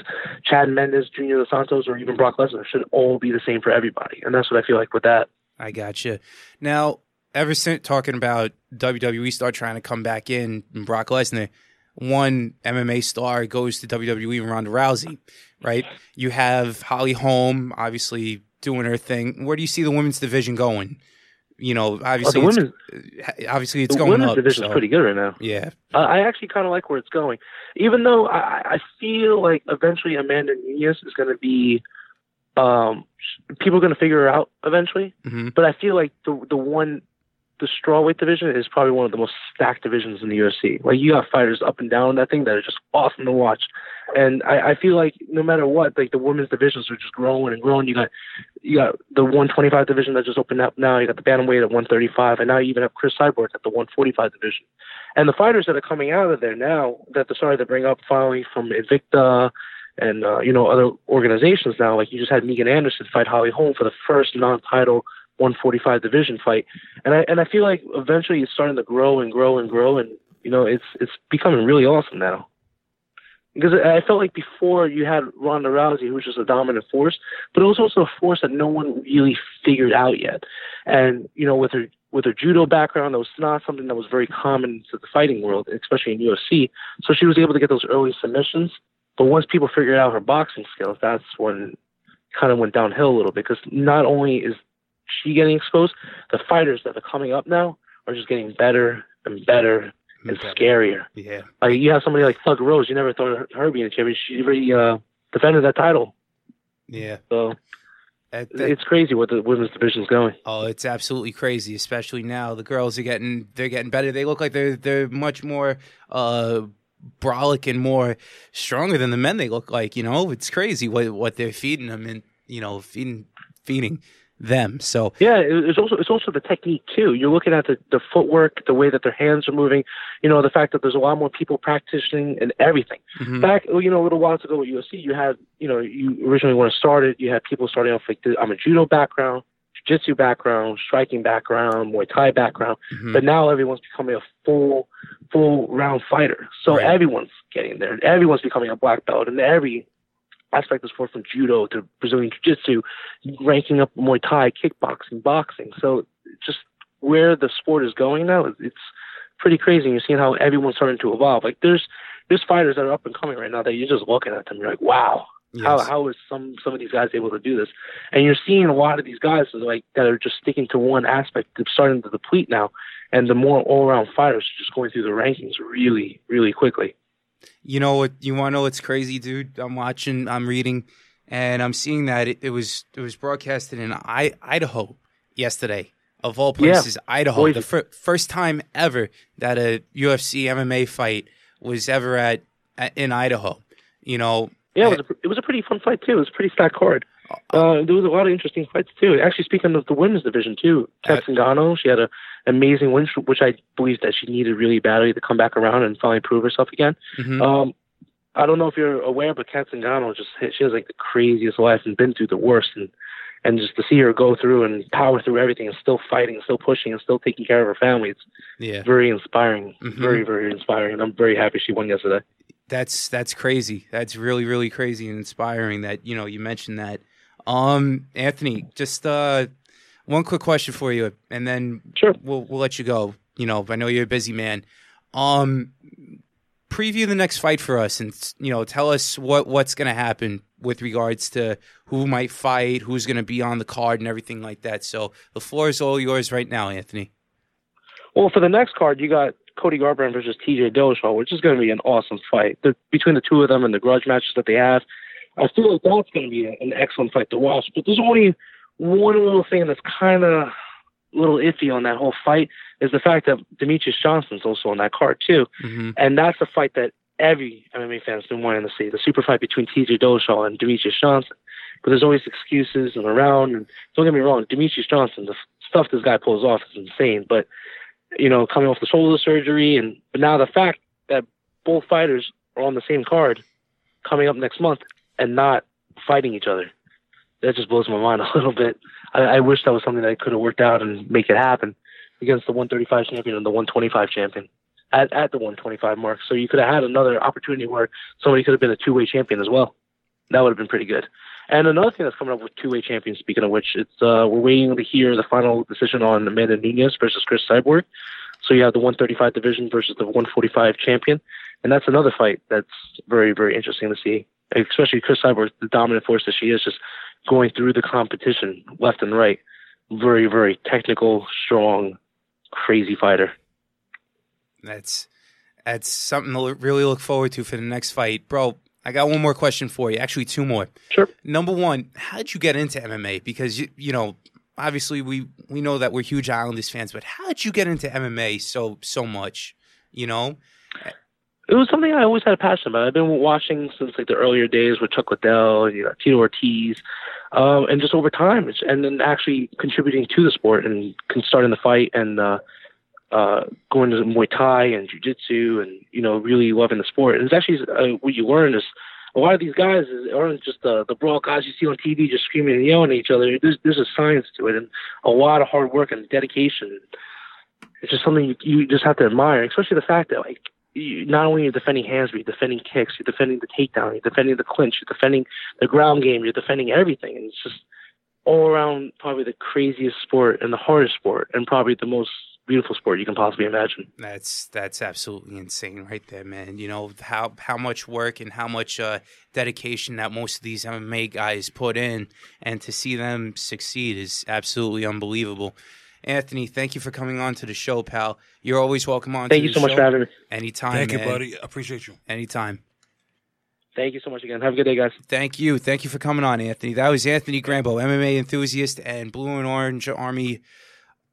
Chad Mendes, Junior Dos Santos, or even Brock Lesnar, should all be the same for everybody. And that's what I feel like with that. I gotcha. Now, ever since talking about WWE star trying to come back in, and Brock Lesnar, one MMA star goes to WWE and Ronda Rousey, right? You have Holly Holm, obviously doing her thing. Where do you see the women's division going? You know, obviously, Oh, it's, women's, obviously it's the going women's up. division so- is pretty good right now. Yeah, Uh, I actually kind of like where it's going, even though I, I feel like eventually Amanda Nunes is going to be, um, people are going to figure her out eventually. hmm But I feel like the the one, the strawweight division is probably one of the most stacked divisions in the UFC. Like you got fighters up and down that thing that are just awesome to watch, and I, I feel like no matter what, like the women's divisions are just growing and growing. You got you got the 125 division that just opened up now. You got the bantamweight at 135, and now you even have Cris Cyborg at the 145 division. And the fighters that are coming out of there now that they're starting to bring up finally from Invicta and uh, you know other organizations now, like you just had Megan Anderson fight Holly Holm for the first non-title 145 division fight, and I and I feel like eventually it's starting to grow and grow and grow, and you know it's it's becoming really awesome now. Because I felt like before you had Ronda Rousey, who was just a dominant force, but it was also a force that no one really figured out yet. And you know, with her with her judo background, that was not something that was very common to the fighting world, especially in UFC. So she was able to get those early submissions. But once people figured out her boxing skills, that's when kind of went downhill a little bit. Because not only is she getting exposed, the fighters that are coming up now are just getting better and better Better. scarier. yeah. Like you have somebody like Thug Rose, you never thought her being a champion. She really uh, defended that title. Yeah. So That- it's crazy what the women's division's going. Oh, it's absolutely crazy, especially now. The girls are getting they're getting better. They look like they're they're much more uh brolic and more stronger than the men they look like, you know? It's crazy what what they're feeding them and you know, feeding feeding them. So Yeah, it's also it's also the technique too. You're looking at the, the footwork, the way that their hands are moving. You know, the fact that there's a lot more people practicing and everything. mhm. Back, you know, a little while ago with UFC, you had, you know, you originally when it started, you had people starting off like, I'm a judo background, jiu-jitsu background, striking background, Muay Thai background, Mhm. but now everyone's becoming a full, full round fighter. So Right. everyone's getting there. Everyone's becoming a black belt, and every aspect of sport from judo to Brazilian jiu-jitsu, ranking up Muay Thai, kickboxing, boxing. So just where the sport is going now, it's- it's pretty crazy. You're seeing how everyone's starting to evolve. Like there's there's fighters that are up and coming right now that you're just looking at them, you're like, wow, how how is some some of these guys able to do this? And you're seeing a lot of these guys like that are just sticking to one aspect. They're starting to deplete now, and the more all around fighters are just going through the rankings really really quickly. You know what? You want to know what's crazy, dude? I'm watching, I'm reading, and I'm seeing that it, it was it was broadcasted in I, Idaho yesterday, of all Yeah. places, Idaho. Boise. The fir- first time ever that a UFC MMA fight was ever at, at in Idaho. You know, Yeah, it was a, it was a pretty fun fight too. It was a pretty stacked card. Uh, uh, uh, there was a lot of interesting fights too. Actually, speaking of the women's division too, uh, Cat Zingano, she had an amazing win, which I believe that she needed really badly to come back around and finally prove herself again. mhm. Um, I don't know if you're aware, but Cat Zingano just she has like the craziest life and been through the worst, and and just to see her go through and power through everything and still fighting, and still pushing, and still taking care of her family, it's Yeah. very inspiring, Mhm. very very inspiring, and I'm very happy she won yesterday. That's that's crazy. That's really really crazy and inspiring that you know you mentioned that. Um, Anthony, just uh, one quick question for you, and then Sure. we'll we'll let you go. You know, I know you're a busy man. Um, preview the next fight for us, and you know, tell us what what's going to happen with regards to who might fight, who's going to be on the card, and everything like that. So the floor is all yours right now, Anthony. Well, for the next card, you got Cody Garbrandt versus TJ Dillashaw, which is going to be an awesome fight. The, between the two of them and the grudge matches that they have, I feel like that's going to be a, an excellent fight to watch. But there's only one little thing that's kind of a little iffy on that whole fight is the fact that Demetrious Johnson's also on that card too, Mm-hmm. and that's a fight that every MMA fan's been wanting to see: the super fight between TJ Dillashaw and Demetrious Johnson. But there's always excuses and around. And don't get me wrong, Demetrious Johnson, the stuff this guy pulls off is insane. But you know, coming off the shoulder surgery, and but now the fact that both fighters are on the same card coming up next month and not fighting each other, that just blows my mind a little bit. I, I wish that was something that I could have worked out and make it happen against the 135 champion and the 125 champion at, at the 125 mark. So you could have had another opportunity where somebody could have been a two-way champion as well. That would have been pretty good. And another thing that's coming up with two-way champions, speaking of which, it's uh, we're waiting to hear the final decision on Amanda Nunes versus Cris Cyborg. So you have the 135 division versus the 145 champion, and that's another fight that's very, very interesting to see. Especially Cris Cyborg, the dominant force that she is, just going through the competition left and right. Very, very technical, strong, crazy fighter. That's that's something to really look forward to for the next fight, bro. I got one more question for you. Actually, two more. Sure. Number one, how did you get into MMA? Because you, you know, obviously we we know that we're huge Islanders fans, but how did you get into MMA so so much? You know, it was something I always had a passion about. I've been watching since like the earlier days with Chuck Liddell, and you know, Tito Ortiz, um, and just over time, and then actually contributing to the sport and starting the fight and uh, uh, going to Muay Thai and Jiu Jitsu and you know really loving the sport. And it's actually uh, what you learn is a lot of these guys aren't just the the brawl guys you see on TV just screaming and yelling at each other. There's there's a science to it and a lot of hard work and dedication. It's just something you, you just have to admire, especially the fact that like not only you're defending hands, but you're defending kicks, you're defending the takedown, you're defending the clinch, you're defending the ground game, you're defending everything, and it's just all around probably the craziest sport and the hardest sport and probably the most beautiful sport you can possibly imagine. that's that's absolutely insane, right there, man. You know how how much work and how much uh, dedication that most of these MMA guys put in, and to see them succeed is absolutely unbelievable. Anthony, thank you for coming on to the show, pal. You're always welcome on. Thank to you the so much show. for having me. Anytime, Thank you, buddy. Appreciate you. Anytime. Thank you so much again. Have a good day, guys. Thank you. Thank you for coming on, Anthony. That was Anthony Grambo, MMA enthusiast and Blue and Orange Army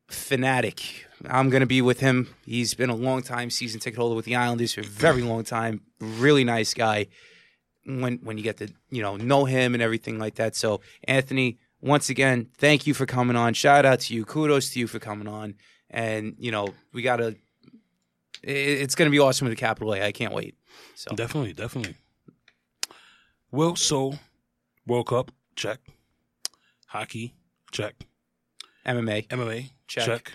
fanatic. I'm going to be with him. He's been a long time season ticket holder with the Islanders for a very long time. Really nice guy. When when you get to you know know him and everything like that. So Anthony, once again, thank you for coming on. Shout out to you. Kudos to you for coming on. And you know we got to. It's going to be awesome with the capital A. I can't wait. So Definitely, definitely. Well, so World Cup, check. Hockey, check. MMA, MMA, Check. check.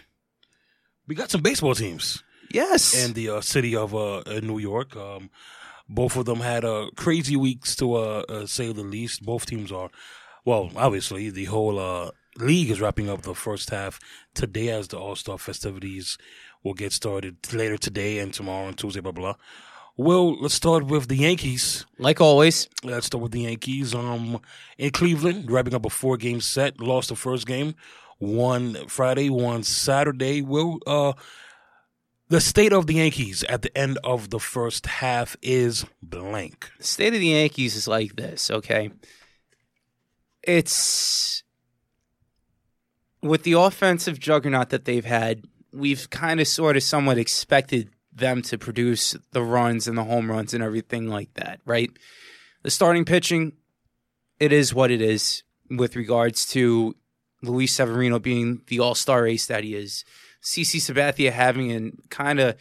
We got some baseball teams yes. in the uh, city of uh, New York. Um, both of them had uh, crazy weeks to uh, uh, say the least. Both teams are, well, obviously the whole uh, league is wrapping up the first half today as the All Star festivities will get started later today and tomorrow and Tuesday. Blah blah. Well, let's start with the Yankees. like always, Let's start with the Yankees. Um, in Cleveland, wrapping up a four-game set. Lost the first game. Won Friday. Won Saturday. Well, uh, the state of the Yankees at the end of the first half is blank. the state of the Yankees is like this, okay? It's with the offensive juggernaut that they've had, we've kind of sort of somewhat expected them to produce the runs and the home runs and everything like that, right? The starting pitching, it is what it is with regards to Luis Severino being the all star ace that he is. CC Sabathia having an kind of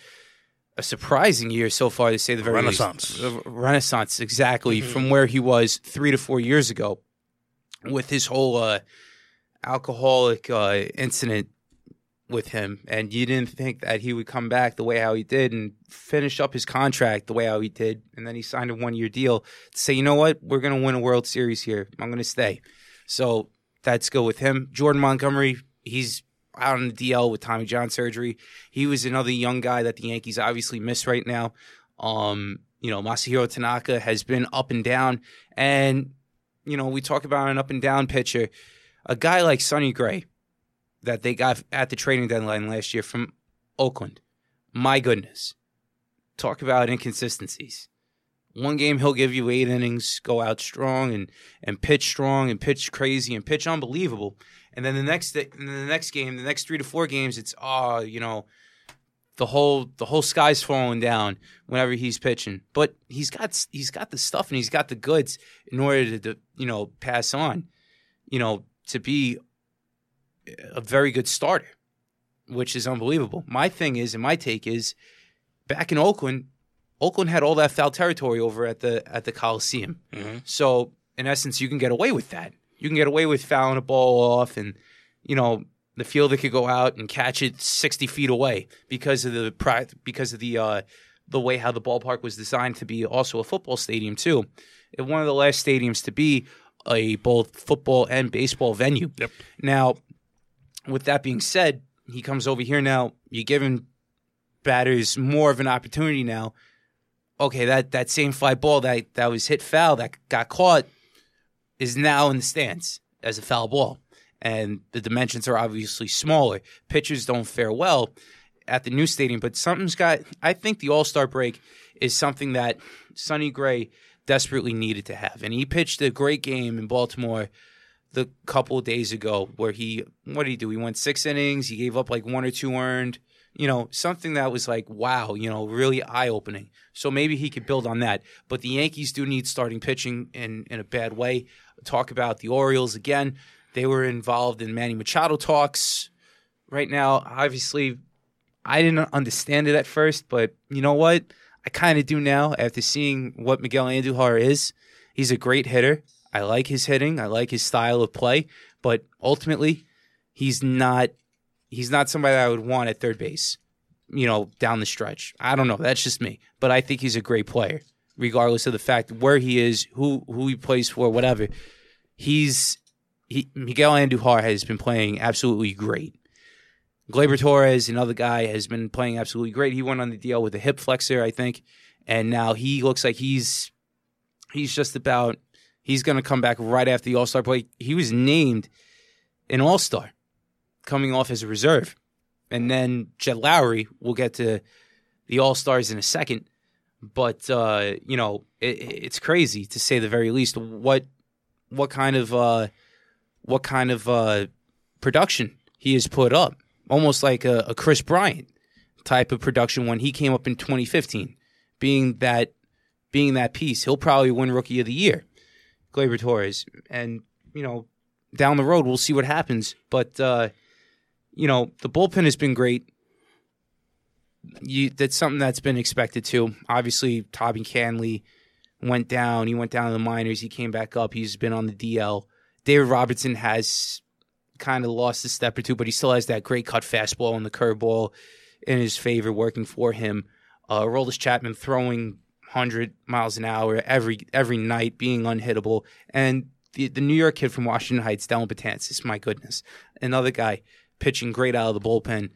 a surprising year so far, to say the very Renaissance. least. Renaissance, exactly, mm-hmm. from where he was three to four years ago with his whole uh, alcoholic uh, incident with him. And you didn't think that he would come back the way how he did and finish up his contract the way how he did. And then he signed a one year deal to say, you know what, we're going to win a World Series here. I'm going to stay. So that's good with him. Jordan Montgomery, he's out on the DL with Tommy John surgery. He was another young guy that the Yankees obviously miss right now. Um, you know, Masahiro Tanaka has been up and down. And, you know, we talk about an up and down pitcher. A guy like Sonny Gray that they got at the trading deadline last year from Oakland. My goodness. Talk about inconsistencies. One game he'll give you eight innings, go out strong and and pitch strong and pitch crazy and pitch unbelievable. And then the next the next game, the next three to four games, it's oh, you know, the whole the whole sky's falling down whenever he's pitching. But he's got he's got the stuff and he's got the goods in order to, to you know pass on, you know, to be a very good starter, which is unbelievable. My thing is, and my take is, back in Oakland, Oakland had all that foul territory over at the at the Coliseum. Mm-hmm. So in essence, you can get away with that. You can get away with fouling a ball off, and you know the fielder could go out and catch it sixty feet away because of the because of the uh, the way how the ballpark was designed to be also a football stadium too. It one of the last stadiums to be a both football and baseball venue. Yep. Now, with that being said, he comes over here now. You give him batters more of an opportunity now. Okay, that, that same fly ball that, that was hit foul that got caught is now in the stands as a foul ball. And the dimensions are obviously smaller. Pitchers don't fare well at the new stadium, but something's got I think the All Star break is something that Sonny Gray desperately needed to have. And he pitched a great game in Baltimore the couple days ago where he what did he do? He went six innings, he gave up like one or two earned, you know, something that was like, wow, you know, really eye opening. So maybe he could build on that. But the Yankees do need starting pitching in, in a bad way. Talk about the Orioles again. They were involved in Manny Machado talks. Right now, obviously, I didn't understand it at first, but you know what? I kind of do now after seeing what Miguel Andujar is. He's a great hitter. I like his hitting. I like his style of play, but ultimately, he's not he's not somebody I would want at third base. You know, down the stretch. I don't know. That's just me, but I think he's a great player, regardless of the fact where he is, who who he plays for, whatever. He's he, Miguel Andujar has been playing absolutely great. Gleyber Torres, another guy, has been playing absolutely great. He went on the deal with a hip flexor, I think, and now he looks like he's he's just about he's going to come back right after the All Star break. He was named an All Star, coming off as a reserve, and then Jed Lowrie. We'll get to the All Stars in a second, but uh, you know it, it's crazy to say the very least. What what kind of uh, what kind of uh, production he has put up? Almost like a, a Kris Bryant type of production when he came up in 2015, being that being that piece. He'll probably win Rookie of the Year, Gleyber Torres, and you know down the road we'll see what happens. But uh, you know the bullpen has been great. You, that's something that's been expected too. Obviously, Tommy Kahnle went down. He went down to the minors. He came back up. He's been on the DL. David Robertson has kind of lost a step or two, but he still has that great cut fastball and the curveball in his favor, working for him. Uh, Roldis Chapman throwing 100 miles an hour every every night, being unhittable, and the the New York kid from Washington Heights, Dellin Betances, my goodness, another guy pitching great out of the bullpen,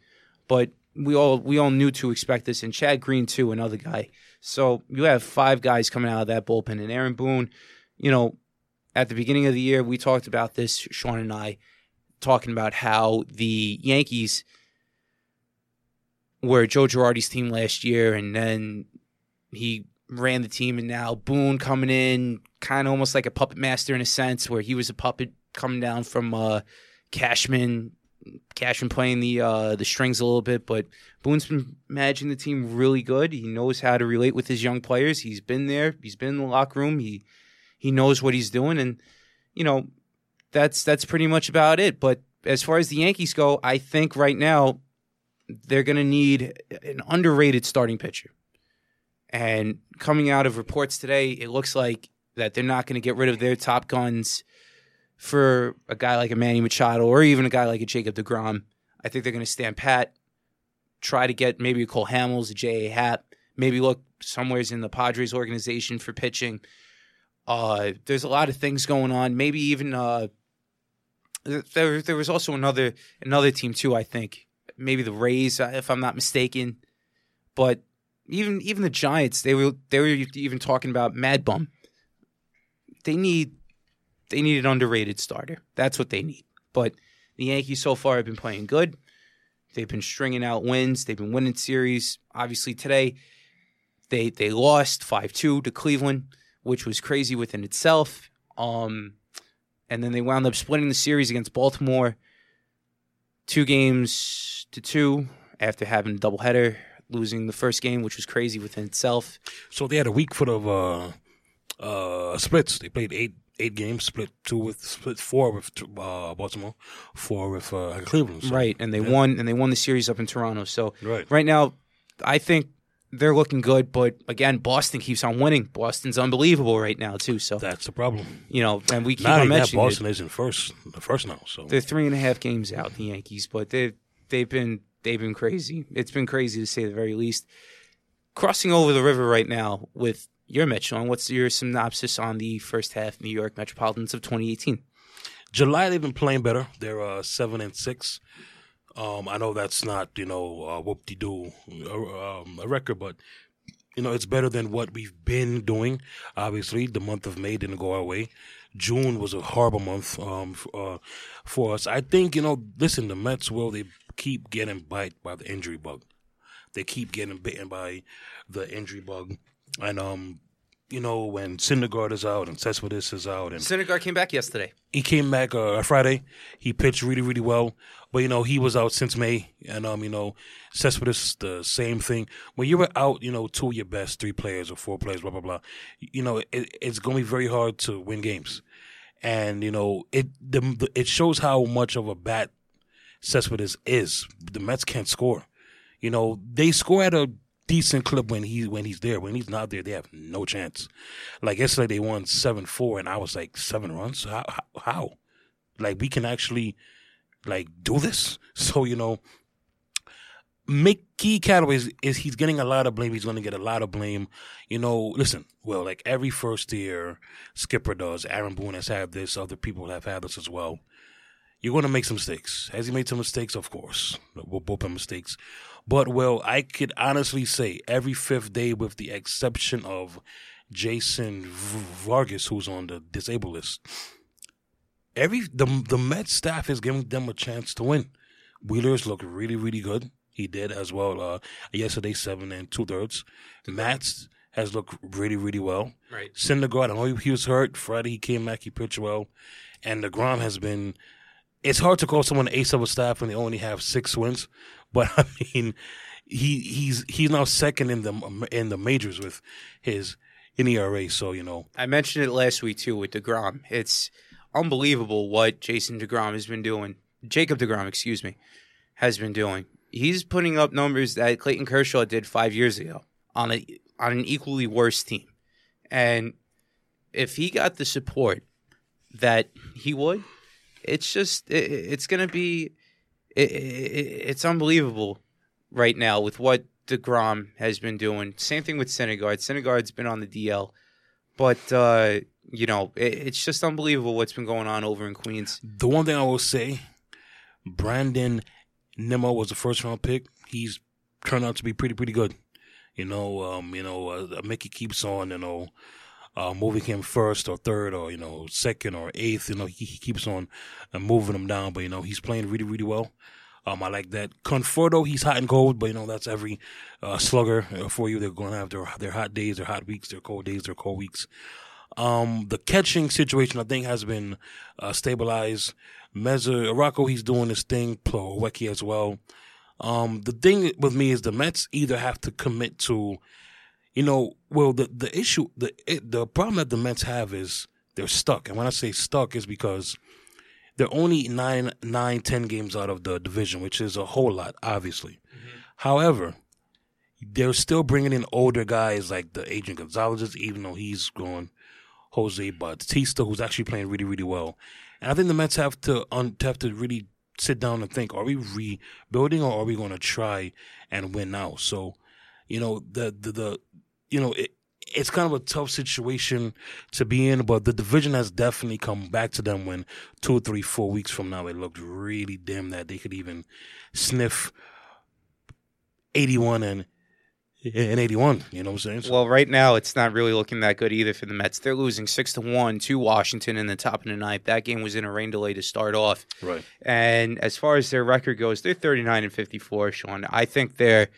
but we all we all knew to expect this, and Chad Green too, another guy. So you have five guys coming out of that bullpen, and Aaron Boone, you know, at the beginning of the year, we talked about this, Sean and I, talking about how the Yankees were Joe Girardi's team last year, and then he ran the team, and now Boone coming in, kind of almost like a puppet master in a sense, where he was a puppet coming down from uh, Cashman, Cashman playing the uh, the strings a little bit, but Boone's been managing the team really good. He knows how to relate with his young players. He's been there. He's been in the locker room. He he knows what he's doing, and you know that's that's pretty much about it. But as far as the Yankees go, I think right now they're going to need an underrated starting pitcher. And coming out of reports today, it looks like that they're not going to get rid of their top guns for a guy like a Manny Machado or even a guy like a Jacob DeGrom. I think they're going to stand pat, try to get maybe a Cole Hamels, a J.A. Happ, maybe look somewheres in the Padres organization for pitching. Uh, there's a lot of things going on. Maybe even uh, there there was also another another team too. I think maybe the Rays, uh, if I'm not mistaken. But even even the Giants, they were they were even talking about Mad Bum. They need they need an underrated starter. That's what they need. But the Yankees so far have been playing good. They've been stringing out wins. They've been winning series. Obviously today, they they lost five two to Cleveland, which was crazy within itself. Um, and then they wound up splitting the series against Baltimore, two games to two after having a doubleheader, losing the first game, which was crazy within itself. So they had a week full of uh, uh, splits. They played eight eight games, split two with split four with uh, Baltimore, four with uh, Cleveland. So, right, and they yeah. won and they won the series up in Toronto. So Right. right now, I think they're looking good. But again, Boston keeps on winning. Boston's unbelievable right now too. So That's the problem. you know, and we keep Not on that, mentioning it. Boston is in first, the first now. So They're three and a half games out, the Yankees, but they they've been they've been crazy. It's been crazy to say the very least. Crossing over the river right now with your Mets, Sean. What's your synopsis on the first half New York Metropolitans of 2018? July they've been playing better. They're uh, seven and six. Um, I know that's not you know uh, whoop de doo um, a record, but you know it's better than what we've been doing. Obviously, the month of May didn't go our way. June was a horrible month um, f- uh, for us. I think you know. Listen, the Mets will they keep getting bite by the injury bug. They keep getting bitten by the injury bug, and um, you know when Syndergaard is out and Cespedes is out and Syndergaard came back yesterday. he came back uh, Friday. He pitched really, really well. But you know, he was out since May, and um, you know, Cespedes the same thing. When you were out, you know, two of your best three players or four players, blah blah blah. You know, it, it's going to be very hard to win games, and you know, it the, it shows how much of a bat Cespedes is. The Mets can't score. You know, they score at a decent clip when he when he's there. When he's not there, they have no chance. Like yesterday, they won seven four, and I was like seven runs. How? how? Like we can actually like do this? So you know, Mickey Callaway is, is he's getting a lot of blame. He's going to get a lot of blame. You know, listen. Well, like every first year skipper does. Aaron Boone has had this. Other people have had this as well. You're going to make some mistakes. Has he made some mistakes? Of course. We'll both have mistakes. But, well, I could honestly say every fifth day, with the exception of Jason Vargas, who's on the disabled list, every the the Mets staff is giving them a chance to win. Wheeler's looked really, really good. He did as well uh, yesterday, seven and two thirds. Matz has looked really, really well. Right. Syndergaard, I know he was hurt. Friday he came back, he pitched well, and deGrom has been. It's hard to call someone ace of a staff when they only have six wins, but I mean, he he's he's now second in the in the majors with his in ERA. So you know, I mentioned it last week too with Degrom. It's unbelievable what Jason Degrom has been doing. Jacob Degrom, excuse me, has been doing. He's putting up numbers that Clayton Kershaw did five years ago on a on an equally worse team, and if he got the support that he would, it's just it, it's going to be it, it, it's unbelievable right now with what Degrom has been doing. Same thing with Syndergaard. Syndergaard's been on the DL. But uh, you know, it, it's just unbelievable what's been going on over in Queens. the one thing I will say, Brandon Nimmo was the first round pick. He's turned out to be pretty pretty good. You know, um, you know, uh, Mickey keeps on, you know, uh, moving him first or third or you know second or eighth. You know, he, he keeps on uh, moving him down, but you know he's playing really really well. Um, I like that. Conforto, he's hot and cold, but you know that's every uh, slugger uh, for you. They're going to have their their hot days, their hot weeks, their cold days, their cold weeks. Um, the catching situation, I think, has been uh, stabilized. Mesoraco, he's doing his thing. Plawecki as well. Um, the thing with me is the Mets either have to commit to, you know, well, the the issue, the it, the problem that the Mets have is they're stuck, and when I say stuck, is because they're only nine, nine, ten games out of the division, which is a whole lot, obviously. However, they're still bringing in older guys like the Adrian Gonzalez, even though he's gone. Jose Bautista, who's actually playing really, really well. And I think the Mets have to un- have to really sit down and think: Are we rebuilding, or are we going to try and win now? So, you know, the the, the you know, it, it's kind of a tough situation to be in, but the division has definitely come back to them when two, three, four weeks from now it looked really dim that they could even sniff 81 and and 81. You know what I'm saying? So- Well, right now it's not really looking that good either for the Mets. They're losing six to one to Washington in the top of the ninth. That game was in a rain delay to start off. right. And as far as their record goes, they're 39 and 54, Sean. I think they're,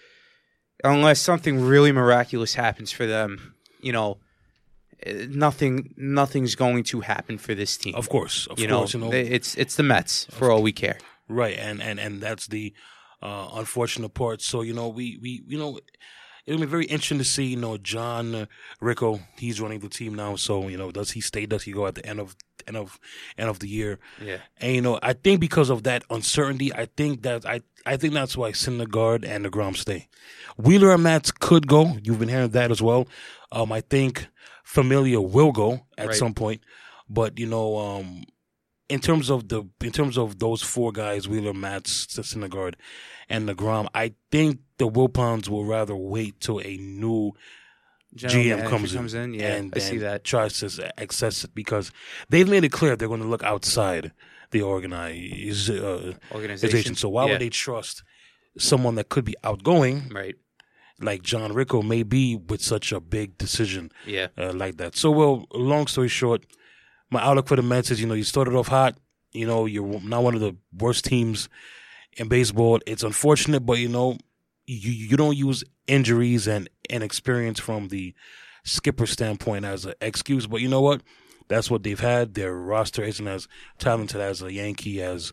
unless something really miraculous happens for them, you know, nothing nothing's going to happen for this team. Of course. Of you know, you know, it's it's the Mets for all we care. Right, and and and that's the uh, unfortunate part. So you know, we we you know, it'll be very interesting to see. You know, John Ricco, he's running the team now. So you know, does he stay? Does he go at the end of end of end of the year? Yeah. And you know, I think because of that uncertainty, I think that I I think that's why Syndergaard and deGrom stay. Wheeler and Matz could go. You've been hearing that as well. Um, I think Familia will go at Right. some point, but you know, um, in terms of the in terms of those four guys, Wheeler, Matz, Syndergaard, and deGrom, I think the Wilpons will rather wait till a new General GM comes, comes in. Yeah, and I see that. tries to access it because they've made it clear they're going to look outside the organized uh, organization. So why Yeah. would they trust someone that could be outgoing Right. like John Ricco may be with such a big decision Yeah. uh, like that? So, well, long story short, my outlook for the Mets is you know you started off hot. You know you're not one of the worst teams in baseball. It's unfortunate, but you know you you don't use injuries and and experience from the skipper standpoint as an excuse. But you know what? That's what they've had. Their roster isn't as talented as a Yankee, as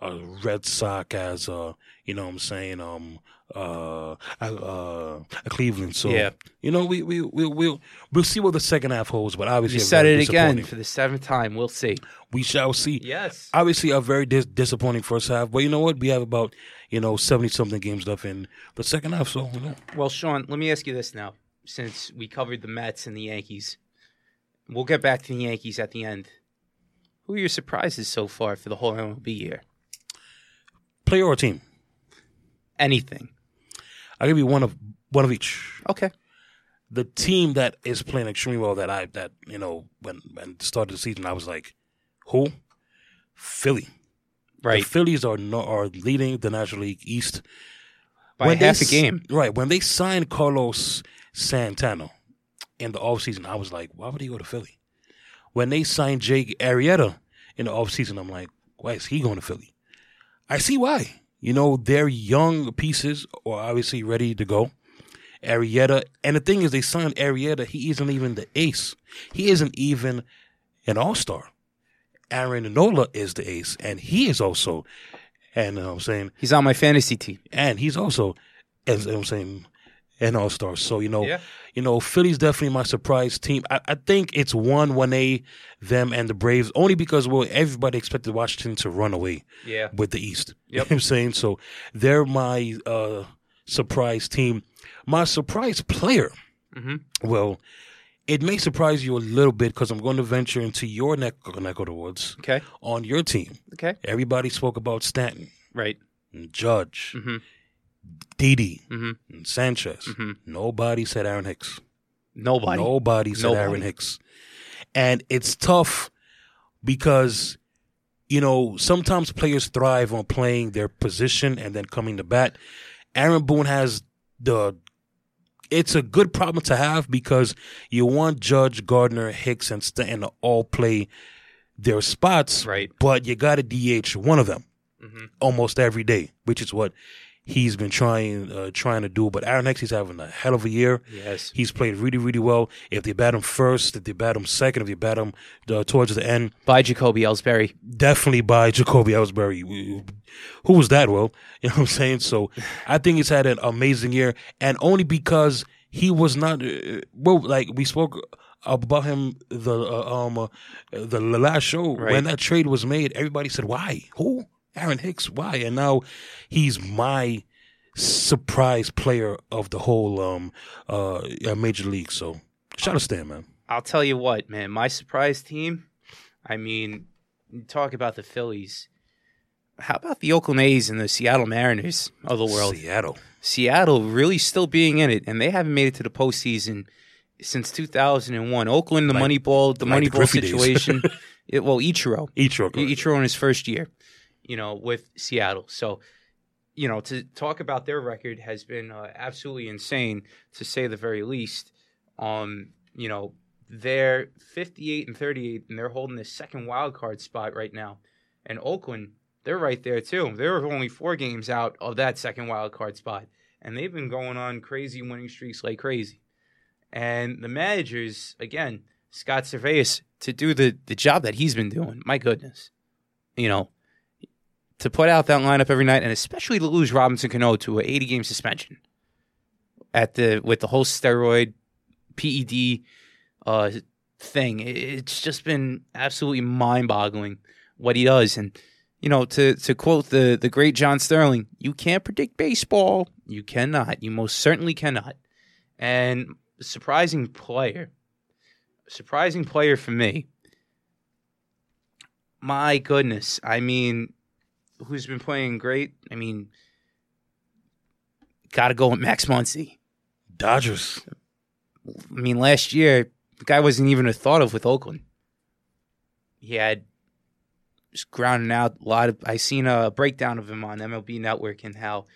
a Red Sox, as a you know what I'm saying um uh uh Cleveland. So Yeah. you know we we we we'll we'll see what the second half holds. But obviously, You said it again for the seventh time. We'll see. We shall see Yes. obviously a very dis- disappointing first half, but you know what? We have about you know seventy something games left in the second half, so you know. Well, Sean, let me ask you this now. Since we covered the Mets and the Yankees, we'll get back to the Yankees at the end. Who are your surprises so far for the whole MLB year? player or team. Anything. I'll give you one of one of each. Okay. The team that is playing extremely well that I that you know when when the start of the season I was like, who? Philly. Right. The Phillies are no, are leading the National League East By they half a s- game. Right. When they signed Carlos Santana in the offseason, I was like, why would he go to Philly? When they signed Jake Arrieta in the offseason, I'm like, why is he going to Philly? I see why. You know, their young pieces are obviously ready to go. Arrieta, and the thing is, they signed Arrieta. He isn't even the ace. He isn't even an all star. Aaron Nola is the ace, and he is also, and uh, I'm saying, He's on my fantasy team. and he's also, as I'm saying, an all Stars. So you know, Yeah. you know, Philly's definitely my surprise team. I, I think it's one one A, them and the Braves, only because well, everybody expected Washington to run away Yeah. with the East. You know what I'm saying? So they're my uh, surprise team. My surprise player, hmm well, it may surprise you a little bit because I'm going to venture into your neck, neck of the woods Okay. on your team. Okay. Everybody spoke about Stanton, Right. and Judge, hmm Didi, hmm and Sanchez. hmm Nobody said Aaron Hicks. Nobody. Nobody said Nobody. Aaron Hicks. And it's tough because, you know, sometimes players thrive on playing their position and then coming to bat. Aaron Boone has the. It's a good problem to have because you want Judge, Gardner, Hicks, and Stanton to all play their spots, Right. but you got to DH one of them hmm almost every day, which is what he's been trying uh, trying to do. But Aaron Hicks, he's having a hell of a year. Yes. He's played really, really well. If they bat him first, if they bat him second, if they bat him uh, towards the end, By Jacoby Ellsbury. definitely by Jacoby Ellsbury. Who was that, Will? You know what I'm saying? So I think he's had an amazing year, and only because he was not, uh, well, like we spoke about him the uh, um uh, the last show Right. when that trade was made. Everybody said, "Why? Who? Aaron Hicks? Why?" And now he's my surprise player of the whole um uh uh, major league. So shout out Stan, man. I'll tell you what, man. My surprise team. I mean, talk about the Phillies. How about the Oakland A's and the Seattle Mariners of the world? Seattle. Seattle really still being in it, and they haven't made it to the postseason since 2001. Oakland, the Like- Moneyball, the like the Moneyball Griffey situation. it, well, Ichiro, Ichiro. Ichiro in his first year, you know, with Seattle. So, you know, to talk about their record has been uh, absolutely insane, to say the very least. Um, you know, they're 58 and 38, and they're holding the second wild card spot right now. And Oakland, they're right there too. They're only four games out of that second wild card spot, and they've been going on crazy winning streaks like crazy. And the managers, again, Scott Servais, to do the the job that he's been doing. My goodness, you know, to put out that lineup every night, and especially to lose Robinson Cano to an 80 game suspension at the with the whole steroid PED uh, thing. It's just been absolutely mind boggling what he does. And you know, to to quote the the great John Sterling, you can't predict baseball. You cannot. You most certainly cannot. And surprising player, surprising player for me. My goodness, I mean, who's been playing great? I mean, got to go with Max Muncy. Dodgers. I mean, last year the guy wasn't even a thought of with Oakland. He had just grounding out a lot of. I seen a breakdown of him on MLB Network and how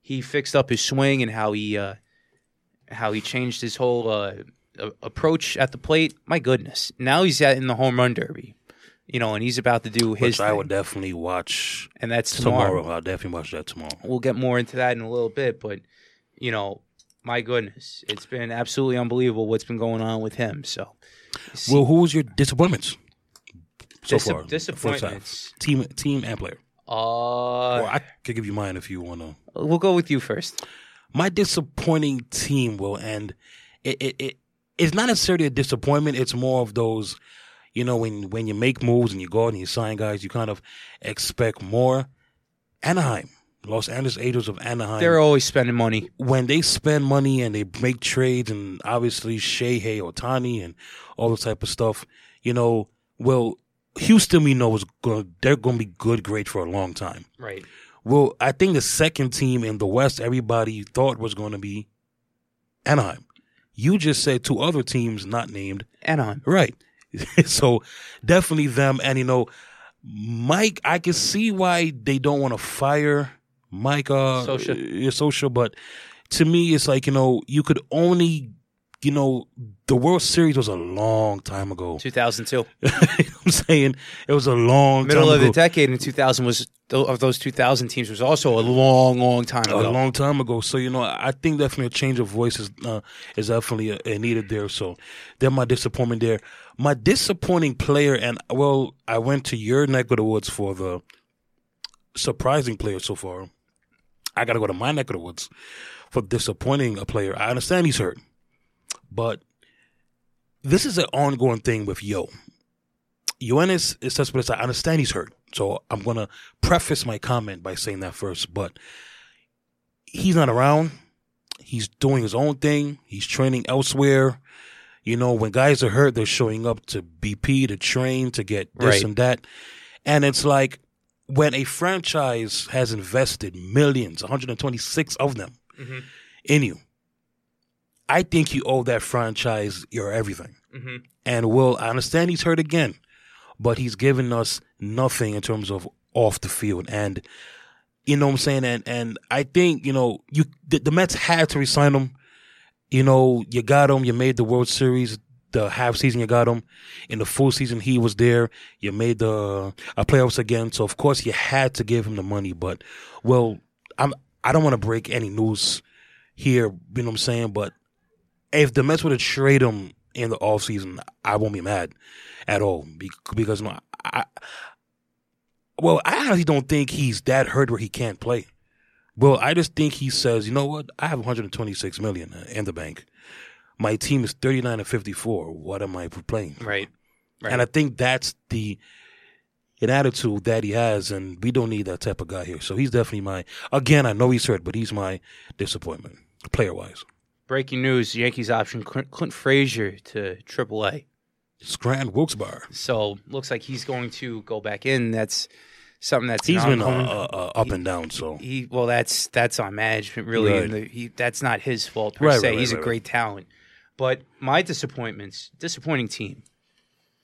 he fixed up his swing and how he uh, how he changed his whole uh, approach at the plate. My goodness, now he's at in the home run derby, you know, and he's about to do his. Which I thing. would definitely watch and that's tomorrow. tomorrow. I'll definitely watch that tomorrow. We'll get more into that in a little bit, but you know, my goodness, it's been absolutely unbelievable what's been going on with him. So, see- Well, who was your disappointments so Dis- far? disappointments. Team, team, and player. uh, or I could give you mine if you want to. we'll go with you first. My disappointing team will end. It, it, it it's not necessarily a disappointment. It's more of those, you know, when when you make moves and you go out and you sign guys, you kind of expect more. Anaheim, Los Angeles Angels of Anaheim. They're always spending money. when they spend money and they make trades and obviously Shohei Ohtani and all this type of stuff, you know, well, Houston we know is going they're going to be good, great for a long time. Right. Well, I think the second team in the West everybody thought was going to be Anaheim. You just said two other teams not named, Anaheim. right? so definitely them, and you know, Mike. I can see why they don't want to fire Mike. Uh, Scioscia. uh, social, but to me, it's like you know, you could only, you know, the World Series was a long time ago. 2002. you know I'm saying it was a long Middle time of the decade in 2000 was of those 2000 teams was also a long, long time ago. a ago. long time ago. So you know, I think definitely a change of voice is uh, is definitely uh, needed there. So they're my disappointment there. My disappointing player, and well, I went to your neck of the woods for the surprising player so far. I got to go to my neck of the woods for disappointing a player. I understand he's hurt, but this is an ongoing thing with Yo. Yoenis is Cespedes. I understand he's hurt, so I'm gonna preface my comment by saying that first. But he's not around. He's doing his own thing. He's training elsewhere. You know, when guys are hurt, they're showing up to BP to train to get this Right. and that. And it's like when a franchise has invested millions, 126 of them Mhm. in you, I think you owe that franchise your everything. Mhm. And Will, I understand he's hurt again, but he's given us nothing in terms of off the field. And you know what I'm saying? And and I think, you know, you the, the Mets had to resign him. You know, you got him, you made the World Series, the half season you got him. In the full season he was there. You made the uh, playoffs again. So of course you had to give him the money. But well, I'm I don't want to break any news here, you know what I'm saying? But if the Mets would have traded him in the off season, I won't be mad at all Be- because no, I, well, I honestly don't think he's that hurt where he can't play. Well, I just think he says, you know what? I have 126 million in the bank. my team is 39 and 54. What am I playing? Right. Right. And I think that's the an attitude that he has, and we don't need that type of guy here. So he's definitely my. Again, I know he's hurt, but he's my disappointment, player wise. Breaking news: Yankees option Clint, Clint Frazier to AAA. Scranton Wilkes-Barre. So looks like he's going to go back in. That's something that's he's been uh, uh, up and down. So. he well that's that's on management really Right. and the, he, that's not his fault per Right, se. right, he's a great talent. But my disappointments disappointing team.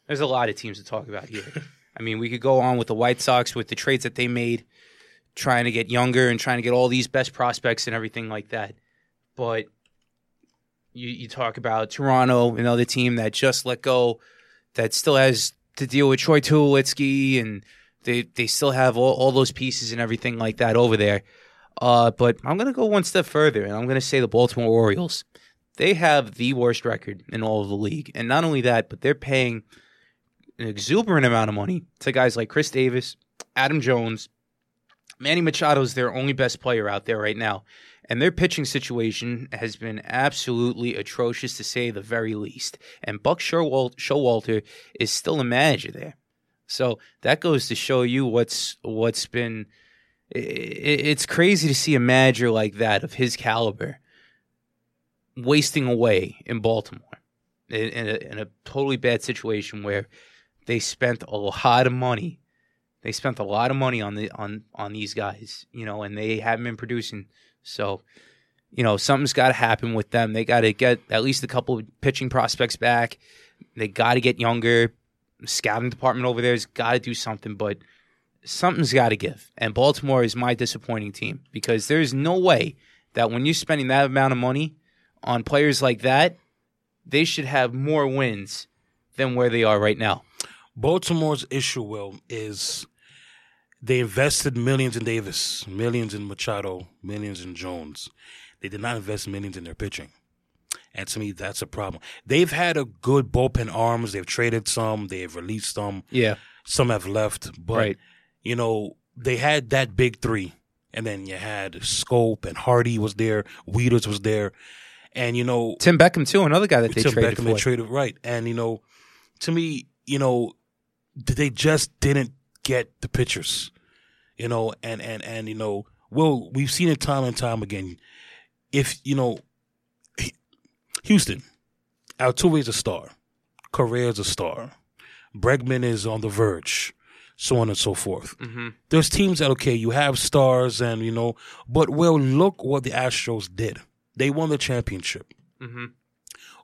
There's a lot of teams to talk about here. I mean we could go on with the white sox with the trades that they made trying to get younger and trying to get all these best prospects and everything like that. But you, you talk about toronto another team that just let go that still has to deal with troy tulowitzki and they they still have all, all those pieces and everything like that over there. Uh, but I'm going to go one step further, and I'm going to say the Baltimore Orioles. They have the worst record in all of the league, and not only that, but they're paying an exuberant amount of money to guys like Chris Davis, Adam Jones, Manny Machado is their only best player out there right now, and their pitching situation has been absolutely atrocious to say the very least. And Buck Showalter is still a manager there. So that goes to show you what's what's been. It's crazy to see a manager like that of his caliber wasting away in Baltimore in, in, a, in a totally bad situation where they spent a lot of money. They spent a lot of money on the on on these guys, you know, and they haven't been producing. So, you know, something's got to happen with them. They got to get at least a couple pitching prospects back. They got to get younger scouting department over there has got to do something, but something's got to give. And Baltimore is my disappointing team because there's no way that when you're spending that amount of money on players like that, they should have more wins than where they are right now. Baltimore's issue, Will, is they invested millions in Davis, millions in Machado, millions in Jones. They did not invest millions in their pitching. And to me, that's a problem. They've had a good bullpen arms. They've traded some. They've released some. Yeah. Some have left. But, Right. you know, they had that big three. And then you had Schoop and Hardy was there. Wieters was there. And, you know, Tim Beckham too, another guy that they Tim traded Beckham, for. they traded right, and you know, to me, you know, they just didn't get the pitchers, you know, and and and you know, well, we've seen it time and time again. If you know, Houston, Altuve is a star, Correa is a star, Bregman is on the verge, so on and so forth. hmm There's teams that okay, you have stars, and you know, but well, look what the Astros did. They won the championship. hmm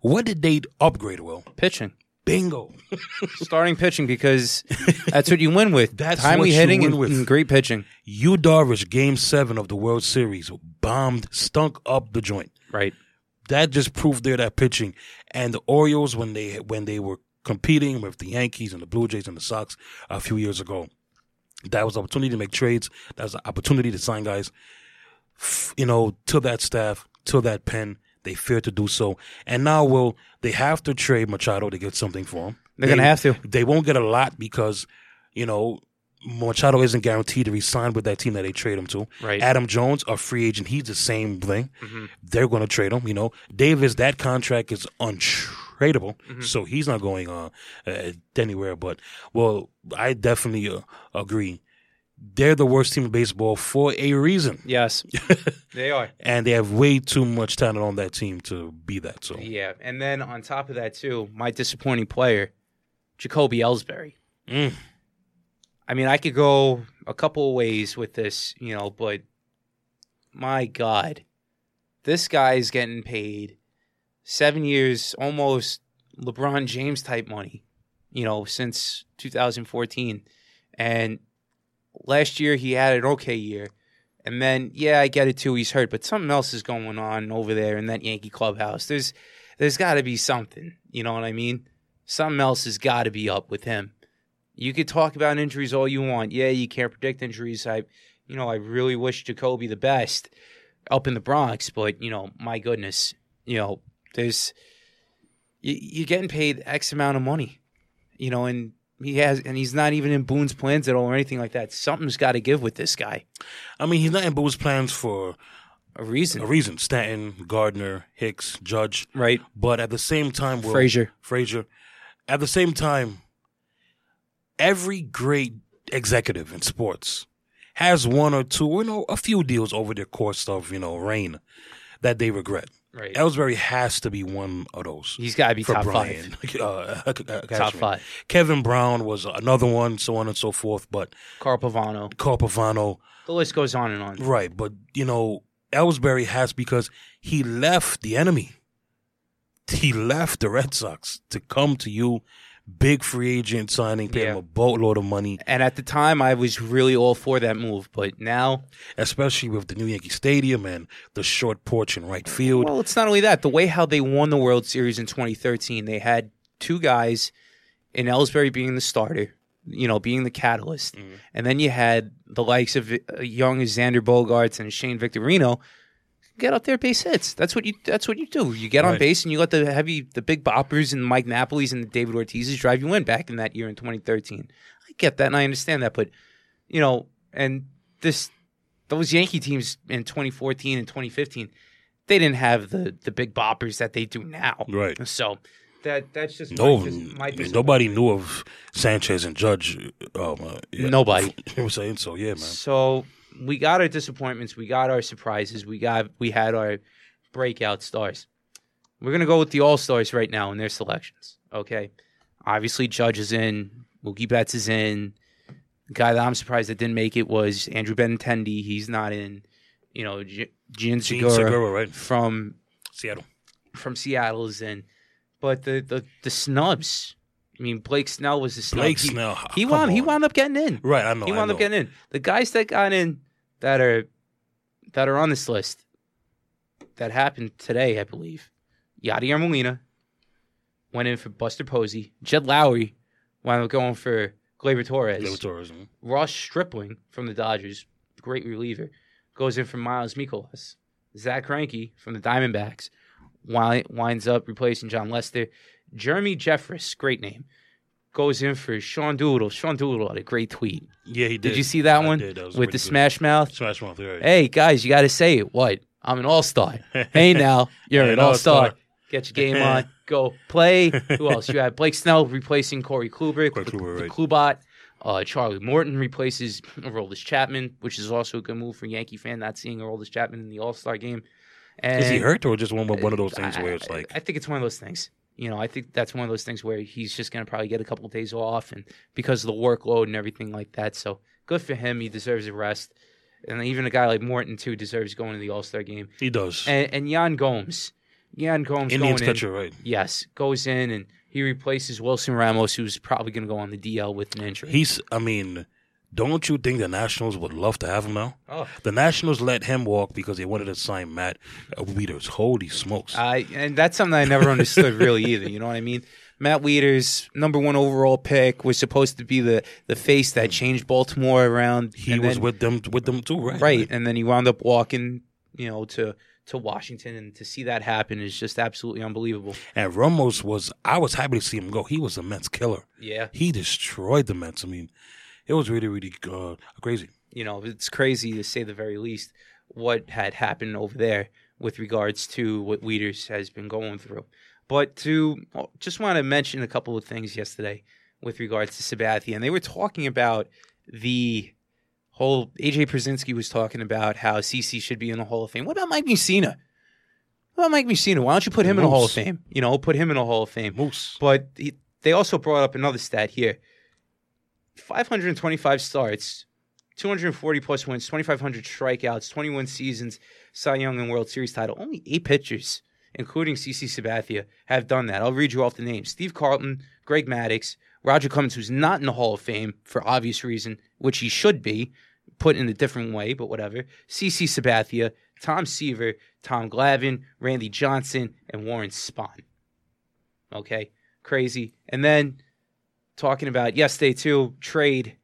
What did they upgrade, Will? Pitching. Bingo. Starting pitching because that's what you win with. That's Timely what you hitting win and, with. and great pitching. Yu Darvish, game seven of the World Series, bombed, stunk up the joint. Right. That just proved there that pitching. And the Orioles, when they when they were competing with the Yankees and the Blue Jays and the Sox a few years ago, that was an opportunity to make trades. That was an opportunity to sign guys, you know, to that staff, to that pen. They feared to do so. And now, will they have to trade Machado to get something for him? They're gonna have to. They won't get a lot because, you know, Machado isn't guaranteed to resign with that team that they trade him to. Right. Adam Jones, a free agent, he's the same thing. Mhm. They're going to trade him. You know, Davis, that contract is untradeable, Mm-hmm. so he's not going uh, uh, anywhere. But well, I definitely uh, agree. They're the worst team in baseball for a reason, Yes. they are. and they have way too much talent on that team to be that. So Yeah, and then on top of that too, my disappointing player, Jacoby Ellsbury. Mm. I mean, I could go a couple ways with this, you know, but my God, this guy is getting paid seven years, almost LeBron James type money, you know, since 2014, and last year he had an okay year. And then, yeah, I get it too. He's hurt, but something else is going on over there in that Yankee clubhouse. There's, there's got to be something. You know what I mean? Something else has got to be up with him. You could talk about injuries all you want. Yeah, you can't predict injuries. I, you know, I really wish Jacoby the best up in the Bronx, but you know, my goodness, you know, there's you, you're getting paid X amount of money, you know, and he has, and he's not even in Boone's plans at all or anything like that. Something's got to give with this guy. I mean, he's not in Boone's plans for a reason, a reason. Stanton, Gardner, Hicks, Judge. right? But at the same time, Will, Frazier. Frazier. At the same time, every great executive in sports has one or two, you know, a few deals over their course of, you know, reign that they regret. Right. Ellsbury has to be one of those. He's got to be top Brian. five. Uh, Top five. Kevin Brown was another one, so on and so forth. But Carl Pavano. Carl Pavano, The list goes on and on. right? But you know, Ellsbury has because he left the enemy. He left the Red Sox to come to you, big free agent signing, pay him a boatload of money, And at the time, I was really all for that move, but now, especially with the new Yankee Stadium and the short porch in right field. well, it's not only that. The way how they won the World Series in 2013, they had two guys, in Ellsbury being the starter, you know, being the catalyst, and then you had the likes of uh, young Xander Bogaerts and Shane Victorino get up there base hits. That's what you. That's what you do. You get on Right. base and you let the heavy, the big boppers and Mike Napoli's and the David Ortiz's drive you in back in that year in 2013. I get that and I understand that, but you know, and this those Yankee teams in 2014 and 2015, they didn't have the the big boppers that they do now. Right. So that that's just No, my, just my nobody knew of Sanchez and Judge. Um, uh, yeah. Nobody. I was saying so. Yeah, man. So we got our disappointments, we got our surprises, we got we had our breakout stars. We're gonna go with the all stars right now in their selections. Okay, obviously Judge is in, Mookie Betts is in. The guy that I'm surprised that didn't make it was Andrew Benintendi. He's not in. You know, G- Gian Jean Segura Segura, right? from Seattle. from Seattle is in, but the the the snubs. I mean, Blake Snell was the snub. Blake He- Snell. He wound he wound up getting in. Right, I know. He wound know. up getting in. The guys that got in that are that are on this list that happened today, I believe. Yadier Molina went in for Buster Posey. Jed Lowrie wound up going for Gleyber Torres. Gleyber Torres. Ross Stripling from the Dodgers, great reliever, goes in for Miles Mikolas. Zack Greinke from the Diamondbacks winds up replacing Jon Lester. Jeremy Jeffress, great name, goes in for Sean Doolittle. Sean Doolittle had a great tweet. Yeah, he did. Did you see that I one did. That was with the. Smash Mouth? Smash Mouth, right. Hey guys, you got to say it. What? I'm an all star. hey now, you're an an all star. Get your game on. Go play. Who else? You had Blake Snell replacing Corey Kluber. Corey Kluber, the right. Klubot. Uh, Charlie Morton replaces Aroldis Chapman, which is also a good move for Yankee fan. Not seeing Aroldis Chapman in the All Star game. And Is he hurt or just one, one of those things I- where it's like, I think it's one of those things. You know, I think that's one of those things where he's just going to probably get a couple of days off, and because of the workload and everything like that. So good for him. He deserves a rest, and even a guy like Morton too deserves going to the All Star game. he does. And, and Yan Gomes, Yan Gomes Indians going in, catcher, right? yes, goes in and he replaces Wilson Ramos, who's probably going to go on the DL with an injury. He's, I mean, don't you think the Nationals would love to have him now? oh. The Nationals let him walk because they wanted to sign Matt Wieters. Holy smokes. I and that's something I never understood really either. You know what I mean? Matt Wieters, number one overall pick, was supposed to be the the face that changed Baltimore around. he was then- with them with them too, right? right, and then he wound up walking, you know, to to Washington, and to see that happen is just absolutely unbelievable. And Ramos was I was happy to see him go. He was a Mets killer. Yeah, He destroyed the Mets. I mean, it was really, really uh, crazy. you know, it's crazy to say the very least what had happened over there with regards to what Wieters has been going through. But to just want to mention a couple of things yesterday with regards to Sabathia, and they were talking about the whole AJ Pierzynski was talking about how CC should be in the Hall of Fame. What about Mike Mussina? What about Mike Mussina? Why don't you put him in the Hall of Fame? You know, put him in the Hall of Fame. Moose. But he, they also brought up another stat here 525 starts, 240 plus wins, 2,500 strikeouts, 21 seasons, Cy Young and World Series title. Only eight pitchers, including CC Sabathia, have done that. I'll read you off the names Steve Carlton, Greg Maddux, Roger Clemens, who's not in the Hall of Fame for obvious reason, which he should be, put in a different way, but whatever. CC Sabathia, Tom Seaver, Tom Glavine, Randy Johnson, and Warren Spahn. Okay, crazy. And then talking about yesterday too, trade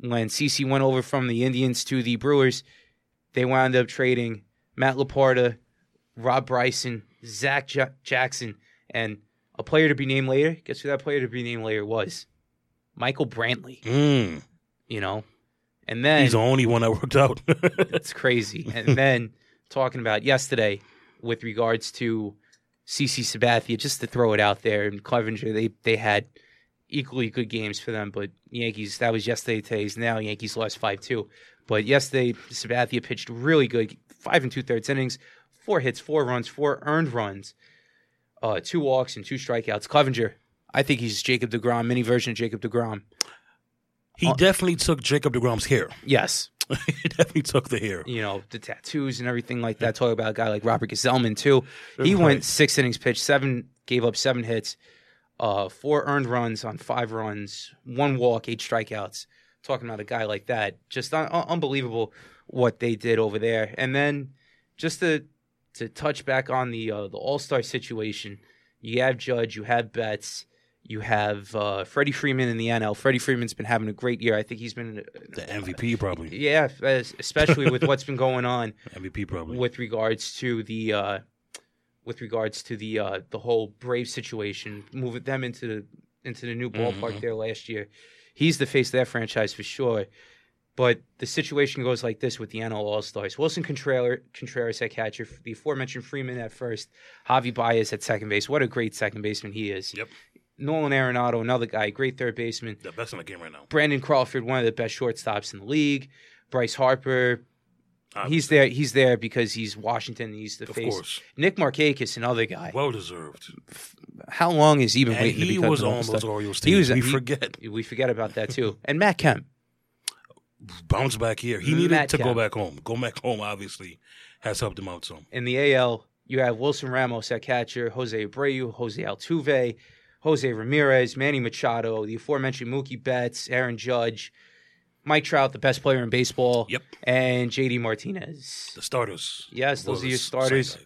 when CC went over from the Indians to the Brewers, they wound up trading Matt LaPorta, Rob Bryson, Zach Ja- Jackson, and a player to be named later. Guess who that player to be named later was? Michael Brantley. Mm, You know, and then he's the only one that worked out. that's crazy. And then talking about yesterday with regards to CC Sabathia, just to throw it out there, and Clevinger, they they had equally good games for them, but Yankees that was yesterday. Today's now Yankees lost five two, but yesterday Sabathia pitched really good, five and two thirds innings, four hits, four runs, four earned runs, uh, two walks and two strikeouts. Clevinger, I think he's Jacob deGrom, mini version of Jacob deGrom. He Uh, definitely took Jacob deGrom's hair. Yes, he definitely took the hair. you know the tattoos and everything like that. Talk about a guy like Robert Gsellman too. He Right. went six innings pitched, seven gave up seven hits, uh, four earned runs on five runs, one walk, eight strikeouts. Talking about a guy like that, just un- un- unbelievable what they did over there. And then just to to touch back on the uh, the All Star situation, you have Judge, you have Betts. You have uh, Freddie Freeman in the NL. Freddie Freeman's been having a great year. I think he's been The MVP probably. yeah, especially with what's been going on MVP probably. with regards to the uh, with regards to the uh, the whole Brave situation, moving them into the into the new ballpark Mhm. there last year. He's the face of that franchise for sure. But the situation goes like this with the NL All Stars: Willson Contreras, Contreras at catcher, the aforementioned Freeman at first, Javi Baez at second base. What a great second baseman he is! Yep. Nolan Arenado, another guy, great third baseman. the best in the game right now. Brandon Crawford, one of the best shortstops in the league. Bryce Harper, Obviously. he's there. He's there because he's Washington. He's the Of face. course. Nick Markakis, another guy. Well deserved. How long has he been And waiting to he become was on those Orioles He was- we he- forget. We forget about that too. And Matt Kemp. Bounce back here. He needed Matt to go back home. Go back home, obviously, has helped him out some. In the AL, you have Wilson Ramos at catcher, Jose Abreu, Jose Altuve, Jose Ramirez, Manny Machado, the aforementioned Mookie Betts, Aaron Judge, Mike Trout, the best player in baseball, Yep. and JD Martinez. The starters. Yes, those are your starters.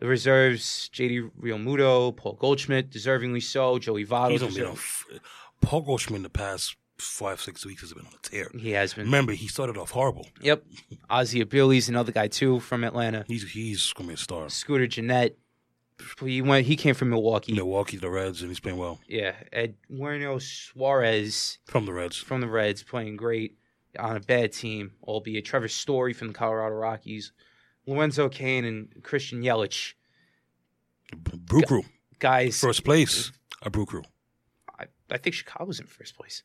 The reserves, JD Realmuto, Paul Goldschmidt, deservingly so, Joey Votto. He's on been on. f- Paul Goldschmidt in the past five, six weeks has been on a tear. he has been. Remember, he started off horrible. Yep. Ozzie Albies another guy too from Atlanta. He's he's gonna be a star. Scooter Gennett. He went. He came from Milwaukee. Milwaukee, the Reds, and he's playing well Yeah. Eduardo Suarez from the Reds. from the Reds playing great on a bad team, albeit Trevor Story from the Colorado Rockies, Lorenzo Cain and Christian Yelich. Brew Crew, Guys, first place. A Brew Crew. I, I think Chicago's in first place.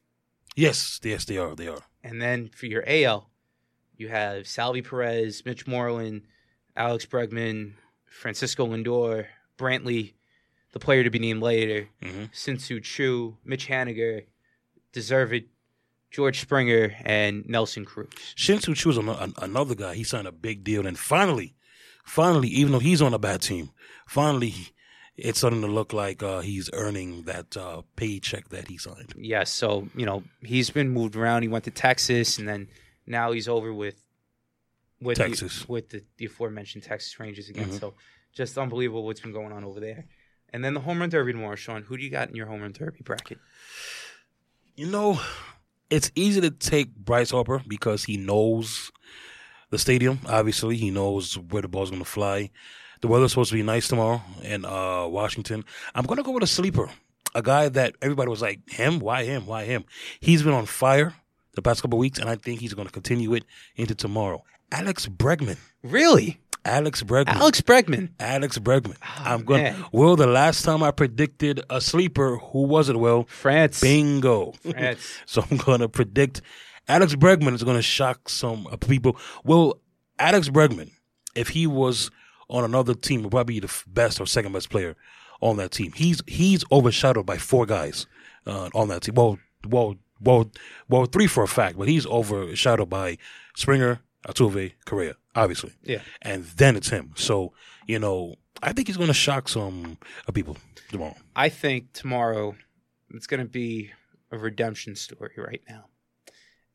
Yes, yes, they are. They are. And then for your AL, you have Salvy Perez, Mitch Moreland, Alex Bregman, Francisco Lindor, Brantley, the player to be named later, Mhm. Shin-Soo Choo, Mitch Haniger, Deserved, George Springer, and Nelson Cruz. Shin-Soo Choo is an, an, another guy. He signed a big deal, and finally, finally, even though he's on a bad team, finally, it's starting to look like uh, he's earning that uh, paycheck that he signed. Yes, so you know he's been moved around. He went to Texas, and then now he's over with with Texas. the, with the, the aforementioned Texas Rangers again. Mhm. So just unbelievable what's been going on over there. And then the home run derby tomorrow, Sean. Who do you got in your home run derby bracket? You know, it's easy to take Bryce Harper because he knows the stadium. Obviously, he knows where the ball's going to fly. The weather's supposed to be nice tomorrow in uh, Washington. I'm going to go with a sleeper, a guy that everybody was like, him? Why him? Why him? He's been on fire the past couple weeks, and I think he's going to continue it into tomorrow. Alex Bregman. Really, Alex Bregman. Alex Bregman. Alex Bregman. Oh, I'm going. man. Well, the last time I predicted a sleeper, who was it? Well, France. bingo. France. So I'm going to predict Alex Bregman is going to shock some uh, people. Well, Alex Bregman, if he was on another team, would probably be the best or second best player on that team. He's he's overshadowed by four guys uh, on that team. Well, well, well, well, three for a fact, but he's overshadowed by Springer, Altuve, Correa, obviously, Yeah. and then it's him. So you know, I think he's going to shock some uh, people tomorrow. I think tomorrow it's going to be a redemption story right now.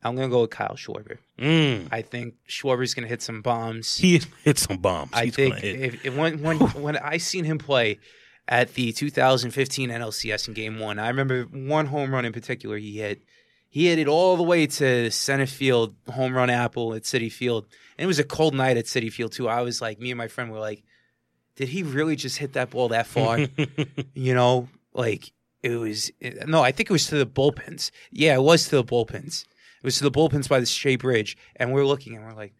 I'm going to go with Kyle Schwarber. Mm. I think Schwarber's going to hit some bombs. He hit some bombs. I He's think if, if when when when I seen him play at the 2015 NLCS in Game One, I remember one home run in particular he hit. He hit it all the way to center field, home run apple at Citi Field, and it was a cold night at Citi Field too. I was like, me and my friend were like, did he really just hit that ball that far? you know, like it was. No, I think it was to the bullpens. Yeah, it was to the bullpens. It was to the bullpens by the Shea Bridge, and we're looking and we're like,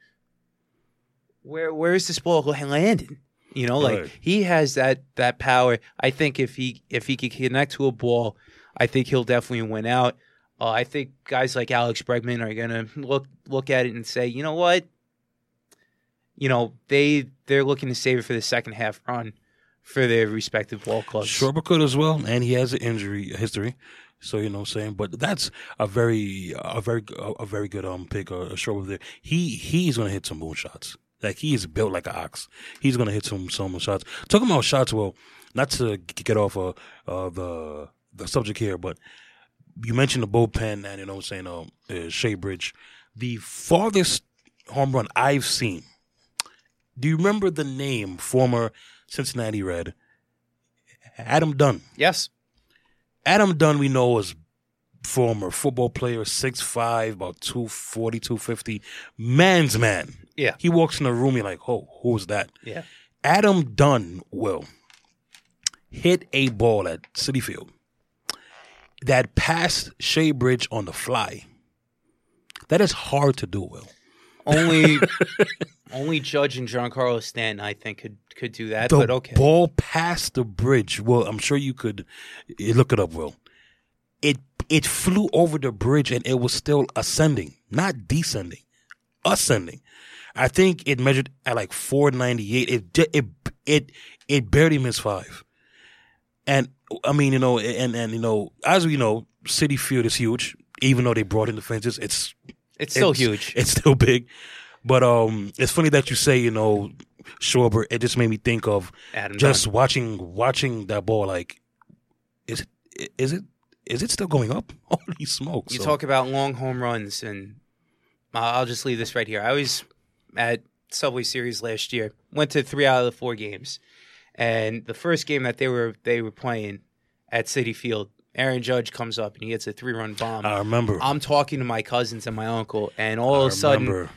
where where is this ball going landing? You know, like Right. he has that that power. I think if he if he could connect to a ball, I think he'll definitely win out. Uh, I think guys like Alex Bregman are gonna look look at it and say, you know what, you know they they're looking to save it for the second half run for their respective ball clubs. Schwarber could as well, and he has an injury history. So you know what I'm saying, but that's a very, a very, a very good um pick. Uh, Schwarber there. He he's gonna hit some moon shots. Like he is built like an ox. He's gonna hit some some shots. Talking about shots, well, not to get off uh, uh the the subject here, but you mentioned the bullpen and you know what I'm saying um uh, Shea Bridge, the farthest home run I've seen. Do you remember the name former Cincinnati Red Adam Dunn? Yes, Adam Dunn, we know, is former football player, 6'5", about 240, 250. Man's man. Yeah. He walks in the room, you're like, oh, who's that? yeah. Adam Dunn will hit a ball at Citi Field that passed Shea Bridge on the fly. That is hard to do, Will. Only only Judge and Giancarlo Stanton, I think, could could do that. The but okay, ball passed the bridge. Well, I'm sure you could eh, look it up, Will. It it flew over the bridge and it was still ascending, not descending, ascending. I think it measured at like 498. It it it it barely missed five. And I mean, you know, and and you know, as we know, Citi Field is huge. Even though they brought in the fences, it's it's still it's- huge. It's still big. But um, it's funny that you say, you know, Schwarber. It just made me think of Adam just Dunn. watching watching that ball. Like, is it is it is it still going up? Holy smokes! You So- talk about long home runs, and I'll I'll just leave this right here. I was at Subway Series last year. Went to three out of the four games, and the first game that they were they were playing at Citi Field, Aaron Judge comes up and he hits a three run bomb. I remember. I'm talking to my cousins and my uncle, and all I of a sudden, remember.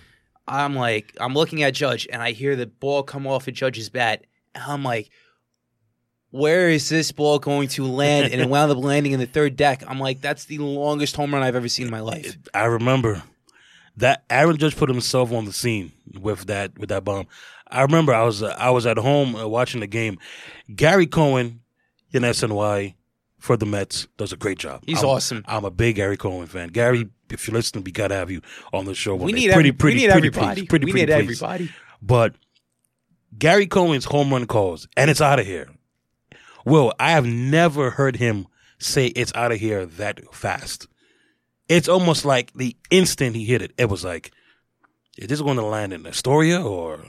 I'm like, I'm looking at Judge, and I hear the ball come off of Judge's bat, and I'm like, where is this ball going to land? And it wound up landing in the third deck. I'm like, that's the longest home run I've ever seen in my life. I remember that Aaron Judge put himself on the scene with that with that bomb. I remember I was uh, I was at home uh, watching the game. Gary Cohen in SNY for the Mets does a great job. He's I'm- awesome. I'm a big Gary Cohen fan. Gary, if you're listening, we gotta have you on the show. We need, pretty, every, pretty, we need pretty everybody. please. Pretty, we pretty need please. everybody. But Gary Cohen's home run calls, and it's out of here. Will, I have never heard him say it's out of here that fast. It's almost like the instant he hit it, it was like, is this going to land in Astoria or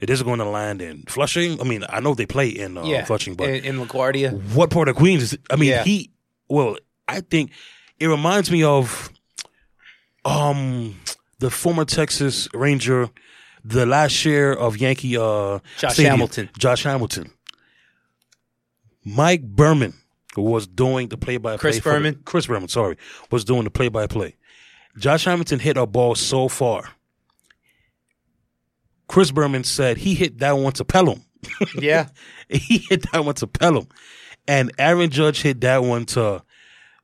is this going to land in Flushing? I mean, I know they play in uh, yeah, Flushing, but in, in LaGuardia. what part of Queens is it? I mean, Yeah. he, well, I think it reminds me of um the former Texas Ranger, the last year of Yankee uh Josh stadium, Hamilton. Josh Hamilton. Mike Berman was doing the play by play. Chris Berman? Chris Berman, sorry, was doing the play by play. Josh Hamilton hit a ball so far. Chris Berman said he hit that one to Pelham. Yeah. he hit that one to Pelham. And Aaron Judge hit that one to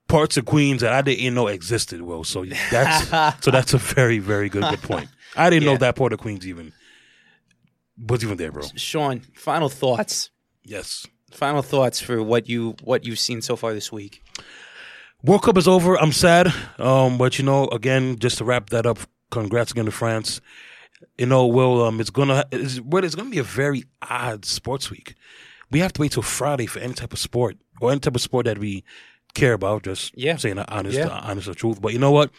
parts of Queens that I didn't even know existed. Well, so that's so that's a very, very good good point. I didn't know that part of Queens even was even there, bro. Sean, final thoughts. Yes. Final thoughts for what you what you've seen so far this week. World Cup is over. I'm sad. Um, but you know, again, just to wrap that up, congrats again to France. You know, well, um, it's gonna it's, well, it's gonna be a very odd sports week. We have to wait till Friday for any type of sport or any type of sport that we care about. Just Yeah. saying the honest, Yeah. the honest the truth. But you know what?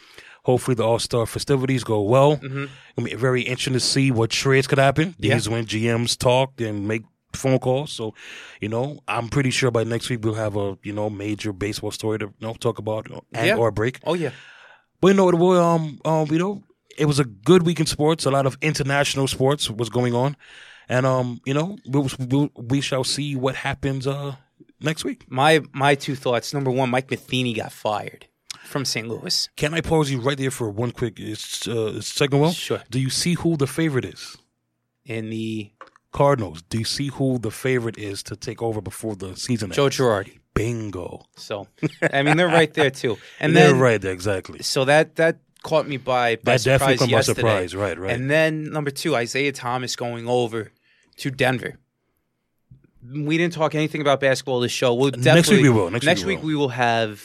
Hopefully, the All Star festivities go well. Mhm. It'll be very interesting to see what trades could happen. Yeah. These when GMs talk and make phone calls. So, you know, I'm pretty sure by next week we'll have a you know major baseball story to you know, talk about and Yeah. or break. Oh yeah. But you know, it will, um, um, you know, it was a good week in sports. A lot of international sports was going on, and um, you know, we we, we shall see what happens uh next week. My my two thoughts. Number one, Mike Matheny got fired from St. Louis. Can I pause you right there for one quick uh, second? Well, Sure. Do you see who the favorite is? In the Cardinals. Do you see who the favorite is to take over before the season ends? Joe Girardi. Bingo. So I mean they're right there too. And They're then right there exactly. so that that caught me by, by That definitely surprise by yesterday. surprise. Right, right. And then number two, Isaiah Thomas going over to Denver. We didn't talk anything about basketball this show. We'll definitely, Next week we will. Next week we week will. we will have.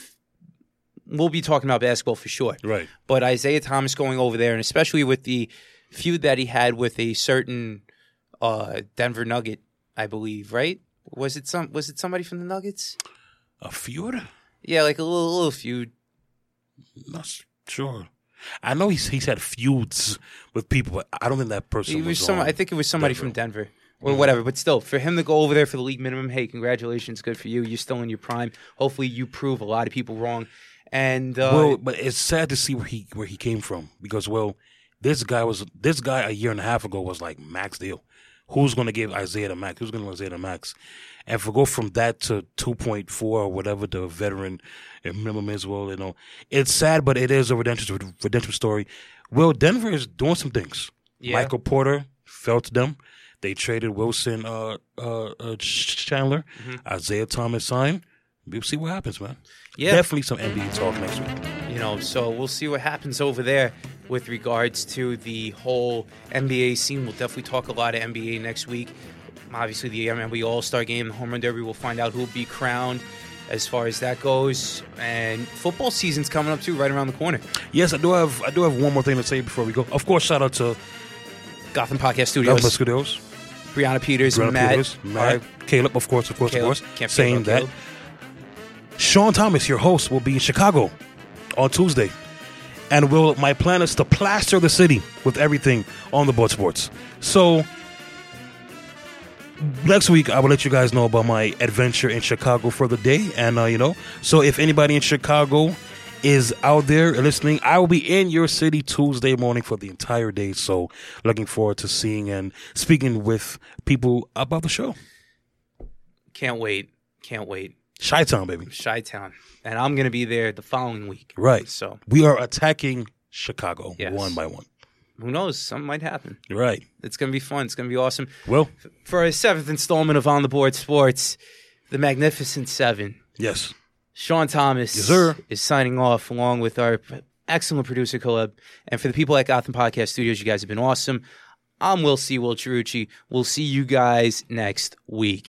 We'll be talking about basketball for sure. right. But Isaiah Thomas going over there, and especially with the feud that he had with a certain uh, Denver Nugget, I believe, right? Was it some? Was it somebody from the Nuggets? A feud? Yeah, like a little little feud. Not sure. I know he's he's had feuds with people, but I don't think that person It was, was some. on I think it was somebody Denver. from Denver or whatever. But still, for him to go over there for the league minimum, hey, congratulations, good for you. You're still in your prime. Hopefully, you prove a lot of people wrong. And uh, well, but it's sad to see where he where he came from because well, this guy was this guy a year and a half ago was like max deal. Who's going to give Isaiah the max? Who's going to give Isaiah the max? And if we go from that to two point four or whatever the veteran minimum is, well, you know, it's sad, but it is a redemption redemption story. Well, Denver is doing some things. Yeah. Michael Porter fell to them. They traded Wilson uh, uh, uh, Chandler. Isaiah Thomas signed. We'll see what happens, man. Yeah. Definitely some NBA talk next week. you know, so we'll see what happens over there with regards to the whole NBA scene. We'll definitely talk a lot of NBA next week. Obviously, the NBA All Star Game, the Home Run Derby, we'll find out who will be crowned as far as that goes. And football season's coming up too, right around the corner. Yes, I do have I do have one more thing to say before we go. Of course, shout out to Gotham Podcast Studios, Government Studios, Brianna Peters, Brianna Matt, Peters, Matt, Caleb, of course, of course, Caleb. of course, saying that Caleb. Sean Thomas, your host, will be in Chicago on Tuesday, and will my plan is to plaster the city with everything on the board sports. So next week I will let you guys know about my adventure in Chicago for the day, and uh, you know, so if anybody in Chicago is out there listening, I will be in your city Tuesday morning for the entire day. So looking forward to seeing and speaking with people about the show. Can't wait. Can't wait. Chi Town, baby. Chi Town. And I'm going to be there the following week. Right. So We are attacking Chicago Yes. one by one. who knows? Something might happen. Right. It's going to be fun. It's going to be awesome. Well, For our seventh installment of On the Board Sports, the Magnificent Seven, yes. Sean Thomas Yes, sir. is signing off along with our excellent producer, Caleb. And for the people at Gotham Podcast Studios, you guys have been awesome. I'm Will C. Will Chirucci. We'll see you guys next week.